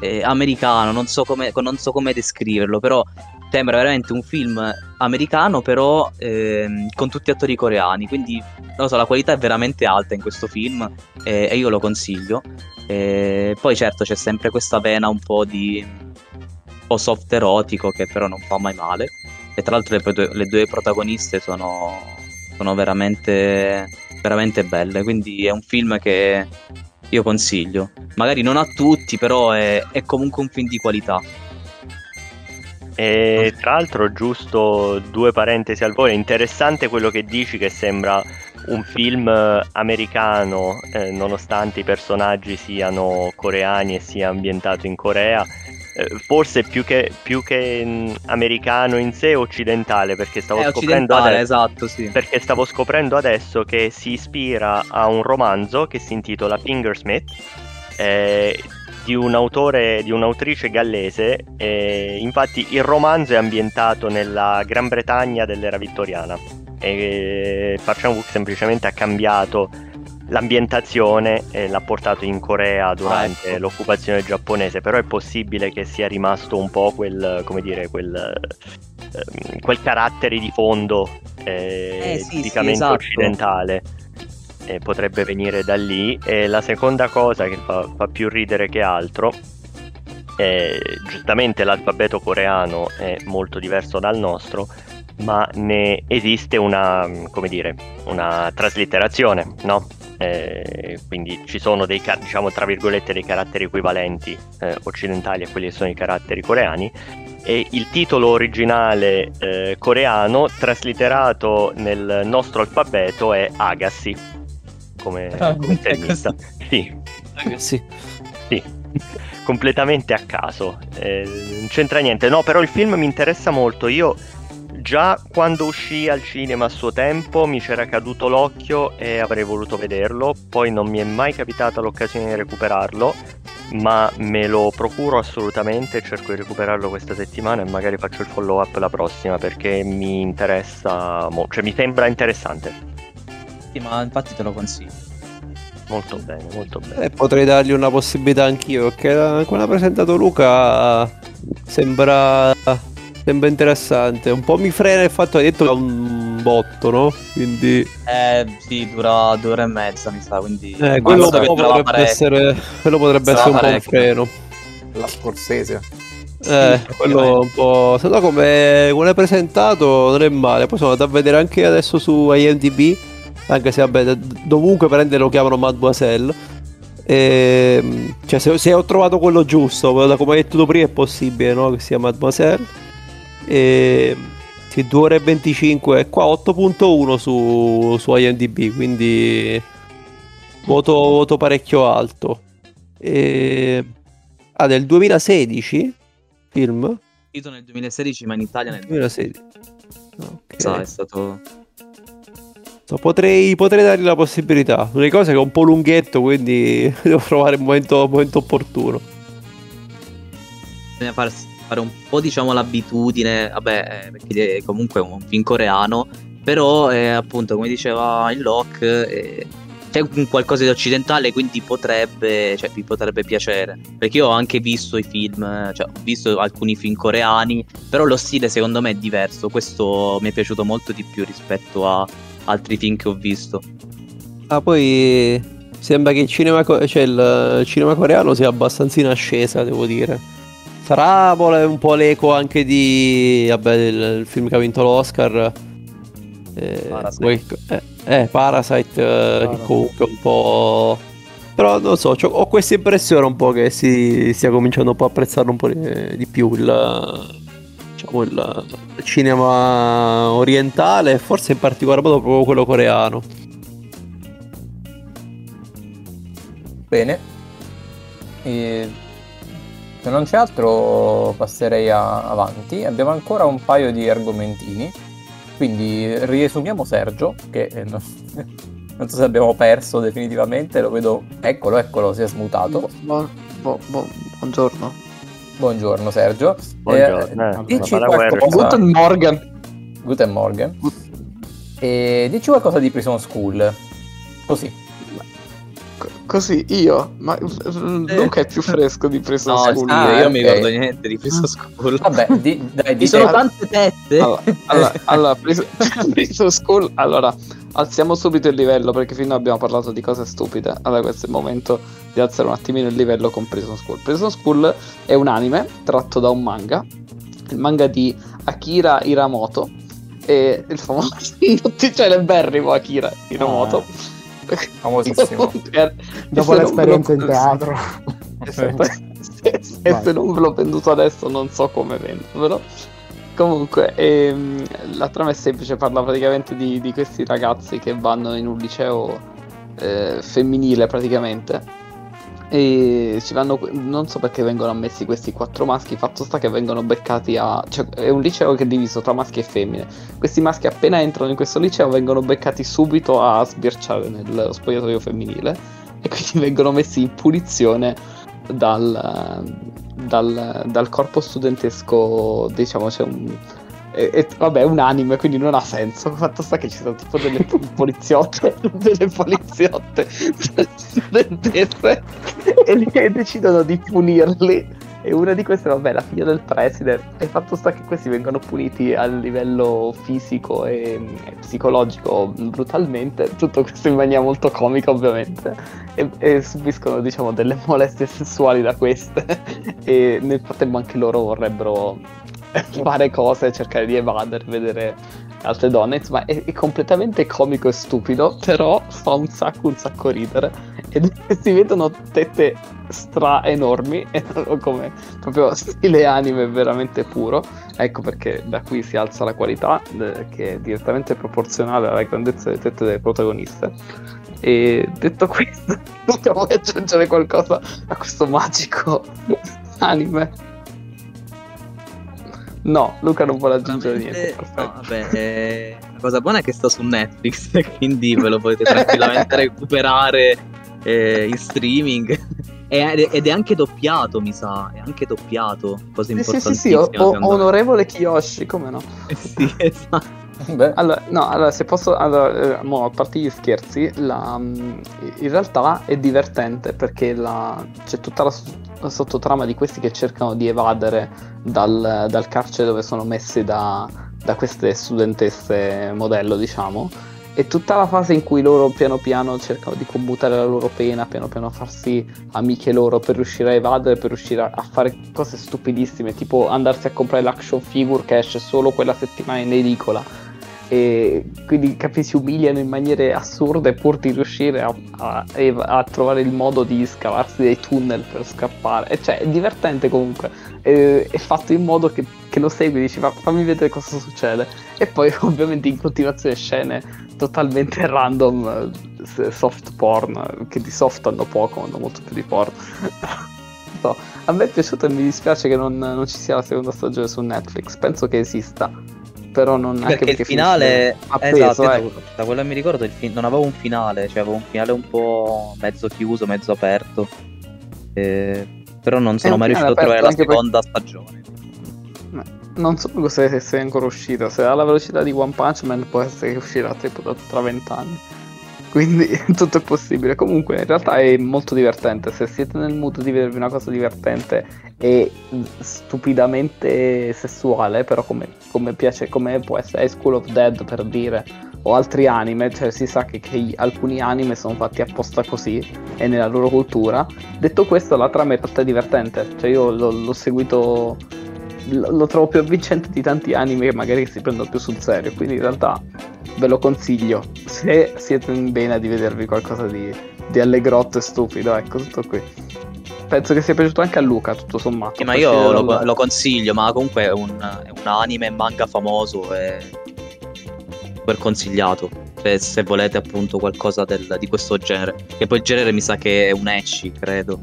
eh, americano, non so, come, non so come descriverlo, però sembra veramente un film americano, però eh, con tutti attori coreani, quindi non so, la qualità è veramente alta in questo film eh, e io lo consiglio. poi certo c'è sempre questa vena un po' di un po' soft erotico che però non fa mai male. E tra l'altro le, le due protagoniste sono, sono veramente, veramente belle. Quindi è un film che io consiglio. Magari non a tutti, però è, è comunque un film di qualità. E tra l'altro, giusto due parentesi al volo, è interessante quello che dici che sembra un film americano, eh, nonostante i personaggi siano coreani e sia ambientato in Corea. Eh, forse più che, più che mh, americano in sé occidentale perché stavo, scoprendo adesso, esatto, sì. perché stavo scoprendo adesso che si ispira a un romanzo che si intitola Fingersmith eh, di un autore di un'autrice gallese eh, infatti il romanzo è ambientato nella Gran Bretagna dell'era vittoriana e Parcham Book semplicemente ha cambiato l'ambientazione eh, l'ha portato in Corea durante ah, ecco. l'occupazione giapponese, però è possibile che sia rimasto un po' quel, come dire, quel, eh, quel carattere di fondo eh, eh sì, tipicamente sì, esatto. occidentale. potrebbe venire da lì. E la seconda cosa che fa, fa più ridere che altro è giustamente l'alfabeto coreano è molto diverso dal nostro, ma ne esiste una, come dire, una traslitterazione, no? Eh, quindi ci sono dei, diciamo, tra virgolette, dei caratteri equivalenti eh, occidentali a quelli che sono i caratteri coreani. E il titolo originale eh, coreano traslitterato nel nostro alfabeto è Agassi come, ah, come tennista sì. Agassi. Sì. Completamente a caso. Eh, non c'entra niente. No però il film mi interessa molto. Io Già quando uscì al cinema a suo tempo mi c'era caduto l'occhio e avrei voluto vederlo, poi non mi è mai capitata l'occasione di recuperarlo, ma me lo procuro assolutamente, cerco di recuperarlo questa settimana e magari faccio il follow up la prossima perché mi interessa, mo- cioè mi sembra interessante. Sì, ma infatti te lo consiglio. Molto bene, molto bene. Eh, potrei dargli una possibilità anch'io perché come ha presentato Luca sembra Sembra interessante. Un po' mi frena il fatto che hai detto che ha un, botto, no? Quindi Eh, sì, dura due ore e mezza, mi sa, quindi... eh, quello, durava potrebbe parecchio. essere, quello potrebbe essere un po' un freno. La Scorsese. Eh, quello un po'. Se no, come, come è presentato, non è male. Poi sono andato a vedere anche adesso su IMDb. Anche se, vabbè, dovunque prende lo chiamano Mademoiselle. Ehm, cioè, se, se ho trovato quello giusto, da come hai detto tu prima, è possibile no? che sia Mademoiselle. E, sì, 2 ore e 25. Qua 8.1 su, su IMDb. Quindi voto, voto parecchio alto. E, ah, del 2016 film? uscito nel 2016, ma in Italia nel 2016. Ok. Sa, è stato... So, Potrei, potrei dargli la possibilità. L'unica cosa è che è un po' lunghetto, quindi devo trovare il momento, il momento opportuno. Bisogna far- fare un po', diciamo, l'abitudine, vabbè, eh, perché è comunque un film coreano, però, eh, appunto, come diceva il Lock, eh, c'è un qualcosa di occidentale, quindi potrebbe, cioè, vi potrebbe piacere. Perché io ho anche visto i film, cioè, ho visto alcuni film coreani, però lo stile secondo me è diverso. Questo mi è piaciuto molto di più rispetto a altri film che ho visto. Ah, poi sembra che il cinema, co- cioè il cinema coreano sia abbastanza in ascesa, devo dire. Sarà vole- un po' l'eco anche di vabbè, il film che ha vinto l'Oscar. Eh, Parasite. eh, eh, Parasite, eh, che comunque è un po'. Però non so, ho questa impressione un po' che si stia cominciando un po' a apprezzarlo un po' di, più il, diciamo, il cinema orientale forse in particolar modo proprio quello coreano. Bene. E se non c'è altro passerei a- avanti. Abbiamo ancora un paio di argomentini. Quindi riesumiamo Sergio, che eh, non, non so se abbiamo perso definitivamente, lo vedo, eccolo, eccolo, si è smutato. Bu- bu- bu- buongiorno. Buongiorno Sergio. Buongiorno, Eh, eh, dici qualcosa... Guten Morgen. Guten Morgen. E dici qualcosa di Prison School. Così. Così io, ma Luca è più fresco di Prison No, School. Ah, io non mi ricordo niente di Prison School. Vabbè, di, dai, Ci di sono te- tante tette. Allora, allora, allora, Prison, Prison School, allora, alziamo subito il livello perché finora abbiamo parlato di cose stupide. Allora, questo è il momento di alzare un attimino il livello con Prison School. Prison School è un anime tratto da un manga, il manga di Akira Hiramoto, e il famoso tutti celeberrimo Akira Hiramoto. famosissimo. Dopo lo- l'esperienza in teatro. Esatto. se, se- Vai. se non ve l'ho venduto adesso non so come vendervelo. Comunque, ehm, la trama è semplice, parla praticamente di, di questi ragazzi che vanno in un liceo eh, femminile praticamente. E vanno, non so perché vengono ammessi questi quattro maschi, fatto sta che vengono beccati a... cioè è un liceo che è diviso tra maschi e femmine. Questi maschi appena entrano in questo liceo vengono beccati subito a sbirciare nello spogliatoio femminile e quindi vengono messi in punizione dal, dal, dal corpo studentesco, diciamo, c'è un... E, e- vabbè, è un anime, quindi non ha senso. Fatto sta che ci sono tipo delle poliziotte, delle poliziotte studentesse e, e decidono di punirli. E una di queste, vabbè, la figlia del preside. E fatto sta che questi vengono puniti a livello fisico e, e psicologico brutalmente. Tutto questo in maniera molto comica, ovviamente. E, e subiscono, diciamo, delle molestie sessuali da queste. e nel frattempo anche loro vorrebbero fare cose, cercare di evadere, vedere altre donne. Insomma, è, è completamente comico e stupido, però fa un sacco, un sacco ridere. Ed si vedono tette stra enormi, come proprio stile anime veramente puro. Ecco perché da qui si alza la qualità, eh, che è direttamente proporzionale alla grandezza delle tette delle protagoniste. E detto questo, vuoi aggiungere qualcosa a questo magico anime? No, Luca non vuole aggiungere niente. No, vabbè, eh, la cosa buona è che sta su Netflix, quindi ve lo potete tranquillamente recuperare eh, in streaming. Ed è anche doppiato, mi sa. È anche doppiato. Cosa Sì, sì, sì, sì, importantissima. o- onorevole Kiyoshi, come no? Sì, esatto. Allora, no, allora, se posso, allora, eh, mo, a parte gli scherzi, la, mm, in realtà è divertente perché la- c'è tutta la, la sottotrama di questi che cercano di evadere dal, dal carcere dove sono messi da, da queste studentesse modello, diciamo, e tutta la fase in cui loro piano piano cercano di commutare la loro pena, piano piano farsi amiche loro per riuscire a evadere, per riuscire a fare cose stupidissime, tipo andarsi a comprare l'action figure che esce solo quella settimana in edicola. E quindi capi, si umiliano in maniere assurde pur di riuscire a, a- a trovare il modo di scavarsi dei tunnel per scappare. E cioè, è divertente comunque. E- è fatto in modo che, che lo segui, dici, "Ma fammi vedere cosa succede. E poi, ovviamente, in continuazione scene totalmente random, soft porn, che di soft hanno poco, hanno molto più di porn. A me è piaciuto e mi dispiace che non, non ci sia la seconda stagione su Netflix. Penso che esista, però non Perché il finale, appeso, esatto, ecco. da, quello che mi ricordo, il fi- non aveva un finale, cioè aveva un finale un po' mezzo chiuso, mezzo aperto. Eh, però non sono mai riuscito a trovare la seconda stagione. Non so se sia ancora uscita. Se ha la velocità di One Punch Man può essere che uscirà tipo tra vent'anni. Quindi tutto è possibile. Comunque, in realtà è molto divertente. Se siete nel mood di vedervi una cosa divertente e stupidamente sessuale, però come, come piace, come può essere School of Dead per dire, o altri anime, cioè si sa che, che alcuni anime sono fatti apposta così e nella loro cultura. Detto questo, la trama è divertente. Cioè, io l'ho, l'ho seguito lo, lo trovo più avvincente di tanti anime che magari si prendono più sul serio. Quindi in realtà ve lo consiglio. Se siete in vena di vedervi qualcosa di, di allegrotto e stupido, ecco tutto qui. Penso che sia piaciuto anche a Luca, tutto sommato. Sì, ma io lo, lo consiglio, ma comunque è un, è un anime manga famoso e super consigliato. Se, se volete appunto qualcosa del- di questo genere. Che poi il genere mi sa che è un ecchi, credo.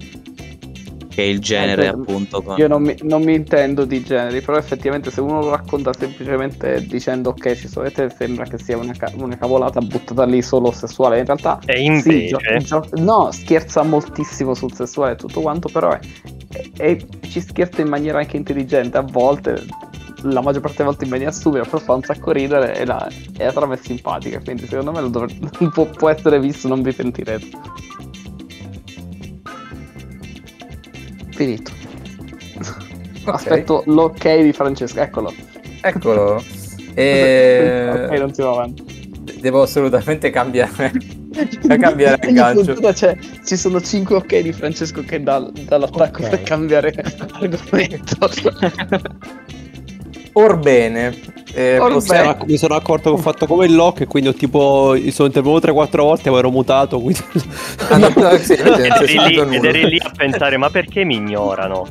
Che è il genere Eh, appunto con... Io non mi, non mi intendo di generi, però effettivamente se uno lo racconta semplicemente dicendo ok ci sono te sembra che sia una, ca- una cavolata buttata lì solo sessuale. In realtà Sì, invece, gio- gio- no, scherza moltissimo sul sessuale e tutto quanto, però è, è- è- ci scherza in maniera anche intelligente, a volte, la maggior parte delle volte in maniera stupida, però fa un sacco ridere e la, e la trama è simpatica, quindi secondo me lo dovre- può, può essere visto, non vi pentirete. Finito. Aspetto l'ok di Francesco, eccolo. Eccolo. E... Ok, non si va avanti. Devo assolutamente cambiare, cambiare aggancio. puntata c'è- ci sono 5 ok di Francesco che dà, dà l'attacco Ok. per cambiare argomento. Orbene, eh, Orbene. possiamo- Ecco, mi sono accorto che ho fatto come il lock e quindi ho tipo sono intervenuto 3-4 volte ma ero mutato quindi... Ah, no, no, sì, ed eri, lì, ed eri lì a pensare ma perché mi ignorano?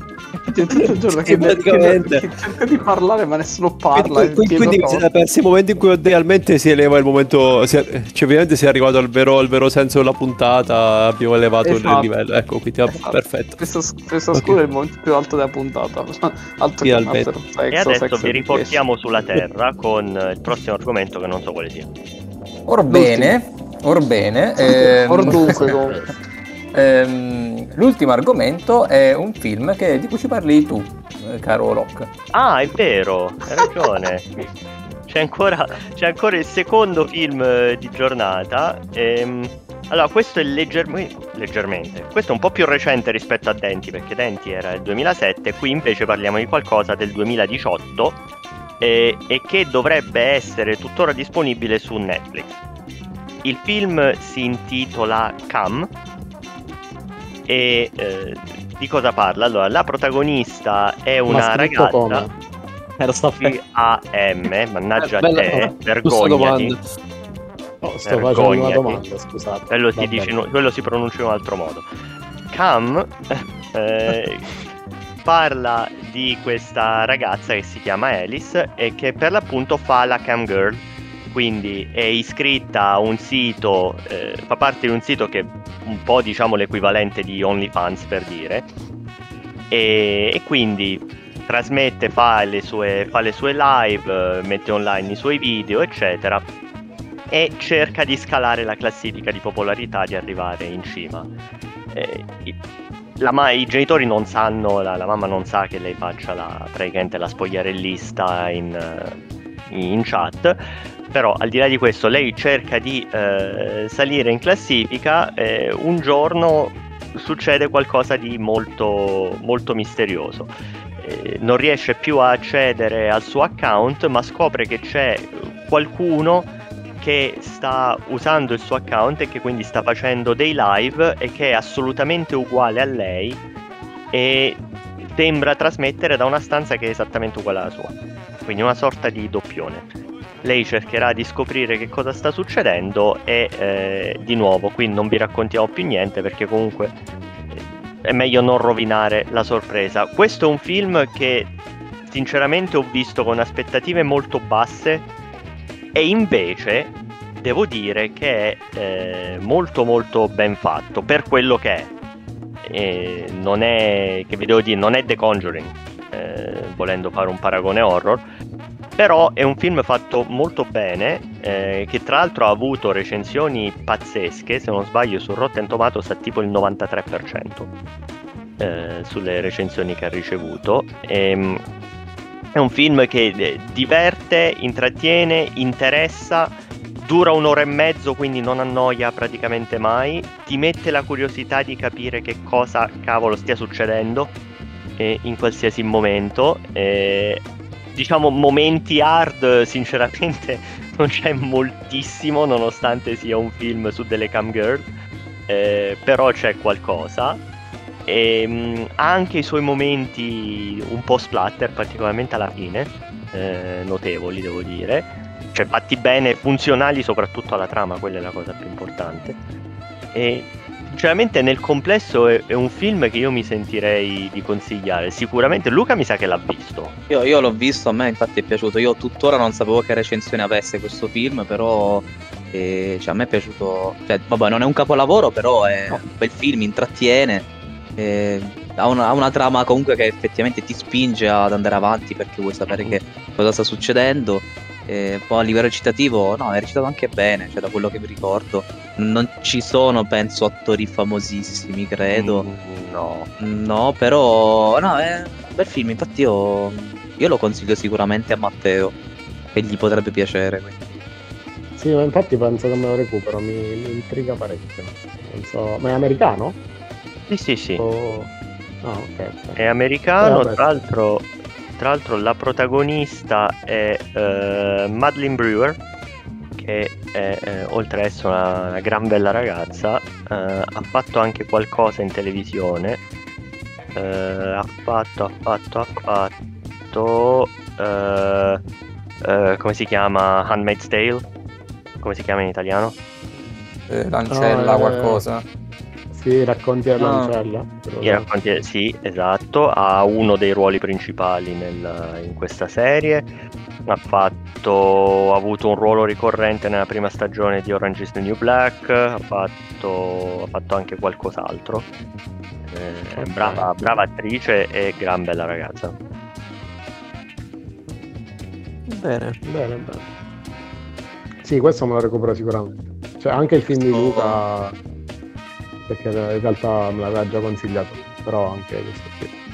C'è tutto il giorno che, che, praticamente. che cerca di parlare ma nessuno parla. quindi, e quindi cose. si è perso il momento in cui realmente si eleva il momento si è- cioè ovviamente si è arrivato al vero, al vero senso della puntata abbiamo elevato il Esatto. livello ecco quindi Esatto. perfetto Questo, questo Ok. scuro è il momento più alto della puntata. Alto che. Master of Sex E adesso Sex vi riportiamo sulla terra con il prossimo argomento che non so quale sia. Orbene, orbene. ehm, Or dunque, comunque. ehm, l'ultimo argomento è un film che- di cui ci parli tu, eh, caro Locke. Ah, è vero, hai ragione. C'è ancora, c'è ancora il secondo film eh, di giornata. ehm, allora, questo è leggermente, leggermente. Questo è un po' più recente rispetto a Denti, perché Denti era il 2007, qui invece parliamo di qualcosa del 2018 eh, e che dovrebbe essere tuttora disponibile su Netflix. Il film si intitola Cam e eh, di cosa parla? Allora, la protagonista è una ragazza come? Eh, lo sto C-A-M, mannaggia Eh, bella- te, vergognati. Oh, sto facendo una domanda, scusate. Quello dice, quello si pronuncia in un altro modo. Cam eh, parla di questa ragazza che si chiama Alice e che per l'appunto fa la cam girl. Quindi è iscritta a un sito, eh, fa parte di un sito che è un po' diciamo l'equivalente di OnlyFans per dire. E, e quindi trasmette, fa le sue, fa le sue live, eh, mette online i suoi video, eccetera e cerca di scalare la classifica di popolarità, di arrivare in cima. Eh, ma- I genitori non sanno, la, la mamma non sa che lei faccia la, praticamente la spogliarellista in, eh, in chat, però al di là di questo lei cerca di eh, salire in classifica, eh, un giorno succede qualcosa di molto, molto misterioso. eh, non riesce più a accedere al suo account, ma scopre che c'è qualcuno che sta usando il suo account e che quindi sta facendo dei live e che è assolutamente uguale a lei e sembra trasmettere da una stanza che è esattamente uguale alla sua. Quindi una sorta di doppione. Lei cercherà di scoprire che cosa sta succedendo e eh, di nuovo qui non vi raccontiamo più niente perché comunque è meglio non rovinare la sorpresa. Questo è un film che sinceramente ho visto con aspettative molto basse e invece devo dire che è eh, molto molto ben fatto per quello che è. E non è che vi devo dire, non è The Conjuring, eh, volendo fare un paragone horror, però è un film fatto molto bene, eh, che tra l'altro ha avuto recensioni pazzesche, se non sbaglio su Rotten Tomatoes ha tipo il 93% eh, sulle recensioni che ha ricevuto. E, ehm, è un film che eh, diverte, intrattiene, interessa, dura un'ora e mezzo, quindi non annoia praticamente mai, ti mette la curiosità di capire che cosa cavolo stia succedendo eh, in qualsiasi momento. Diciamo momenti hard sinceramente non c'è moltissimo nonostante sia un film su delle cam girl eh, però c'è qualcosa. E ha anche i suoi momenti un po' splatter particolarmente alla fine eh, notevoli devo dire. Cioè fatti bene funzionali soprattutto alla trama quella è la cosa più importante. E sinceramente nel complesso è, è, un film che io mi sentirei di consigliare. Sicuramente Luca mi sa che l'ha visto. Io, io l'ho visto, a me infatti è piaciuto. Io tuttora non sapevo che recensione avesse questo film, però eh, cioè, a me è piaciuto. Cioè, vabbè, non è un capolavoro, però è un bel film, intrattiene. Eh, ha, una, ha, una, trama comunque che effettivamente ti spinge ad andare avanti perché vuoi sapere che cosa sta succedendo. E poi a livello recitativo, no, è recitato anche bene, cioè da quello che mi ricordo. Non ci sono, penso, attori famosissimi, credo. Mm, no. No, però, no, è un bel film. Infatti io, io lo consiglio sicuramente a Matteo, che gli potrebbe piacere. Quindi. Sì, ma infatti penso che me lo recupero, mi, mi intriga parecchio. Non so, ma è americano? Sì, sì, sì. Oh... Ah, okay, okay. È americano, eh, tra l'altro tra l'altro la protagonista è uh, Madeline Brewer, che è, eh, oltre ad essere una, una, gran bella ragazza, uh, ha fatto anche qualcosa in televisione. Uh, ha fatto, ha fatto, ha fatto... come si chiama? Handmaid's Tale? Come si chiama in italiano? Eh, Lancella, no, qualcosa. Sì, racconti a Lancella. I racconti, sì, esatto, ha uno dei ruoli principali nel, in questa serie. Ha, fatto, ha avuto un ruolo ricorrente nella prima stagione di Orange is the New Black, ha fatto, ha fatto anche qualcos'altro. Eh, okay. brava, brava attrice e gran bella ragazza. Bene, bene, bene. Sì, questo me lo recupero sicuramente. Cioè, anche il film di Luca perché in realtà me l'aveva già consigliato, però anche questo qui.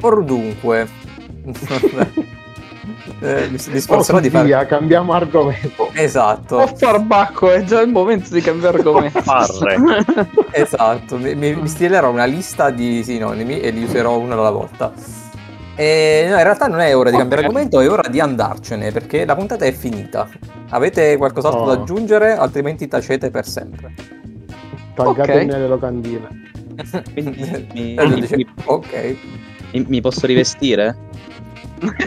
Or dunque, eh, mi, mi sforzerò oh, di fare... cambiamo argomento. Esatto. Oh, farbacco, è già il momento di cambiare argomento. esatto, mi, mi stilerò una lista di sinonimi e li userò uno alla volta. E no, in realtà non è ora di cambiare argomento, è ora di andarcene perché la puntata è finita. Avete qualcos'altro oh. da aggiungere? Altrimenti tacete per sempre. Taggate okay. nelle locandine. mi, mi, ok. Mi, posso rivestire?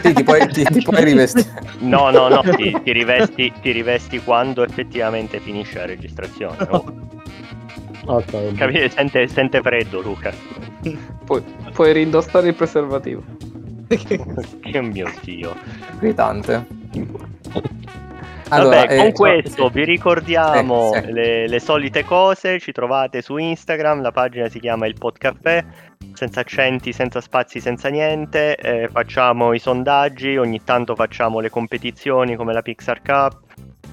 sì, ti puoi, ti, ti puoi rivestire. No, no, no, ti, ti, rivesti, ti rivesti quando effettivamente finisce la registrazione. Oh. ok. Capite? Sente, sente freddo, Luca. Puoi, puoi rindossare il preservativo. Che mio dio. Inquietante. Allora, Vabbè, con eh, questo sì. vi ricordiamo eh, sì. le, le, solite cose, ci trovate su Instagram, la pagina si chiama Il Podcaffè, senza accenti, senza spazi, senza niente, eh, facciamo i sondaggi, ogni tanto facciamo le competizioni come la Pixar Cup,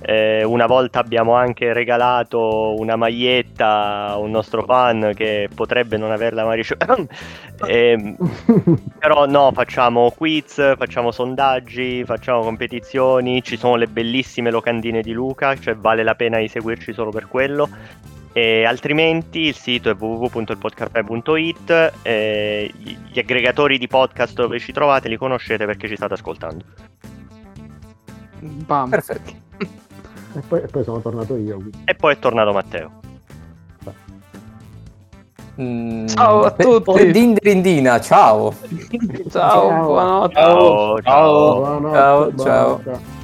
eh, una volta abbiamo anche regalato una maglietta a un nostro fan che potrebbe non averla mai ricevuta. eh, però no, facciamo quiz, facciamo sondaggi, facciamo competizioni, ci sono le bellissime locandine di Luca, cioè vale la pena di seguirci solo per quello. E altrimenti il sito è www.ilpodcaffè.it. eh, gli aggregatori di podcast dove ci trovate li conoscete perché ci state ascoltando. Bam. Perfetto. E poi, e poi sono tornato io. quindi. E poi è tornato Matteo. Mm, Ciao a tutti. Dindirindina, ciao. Ciao, buonanotte. Ciao, ciao. Buonanotte, Ciao, ciao. buonanotte.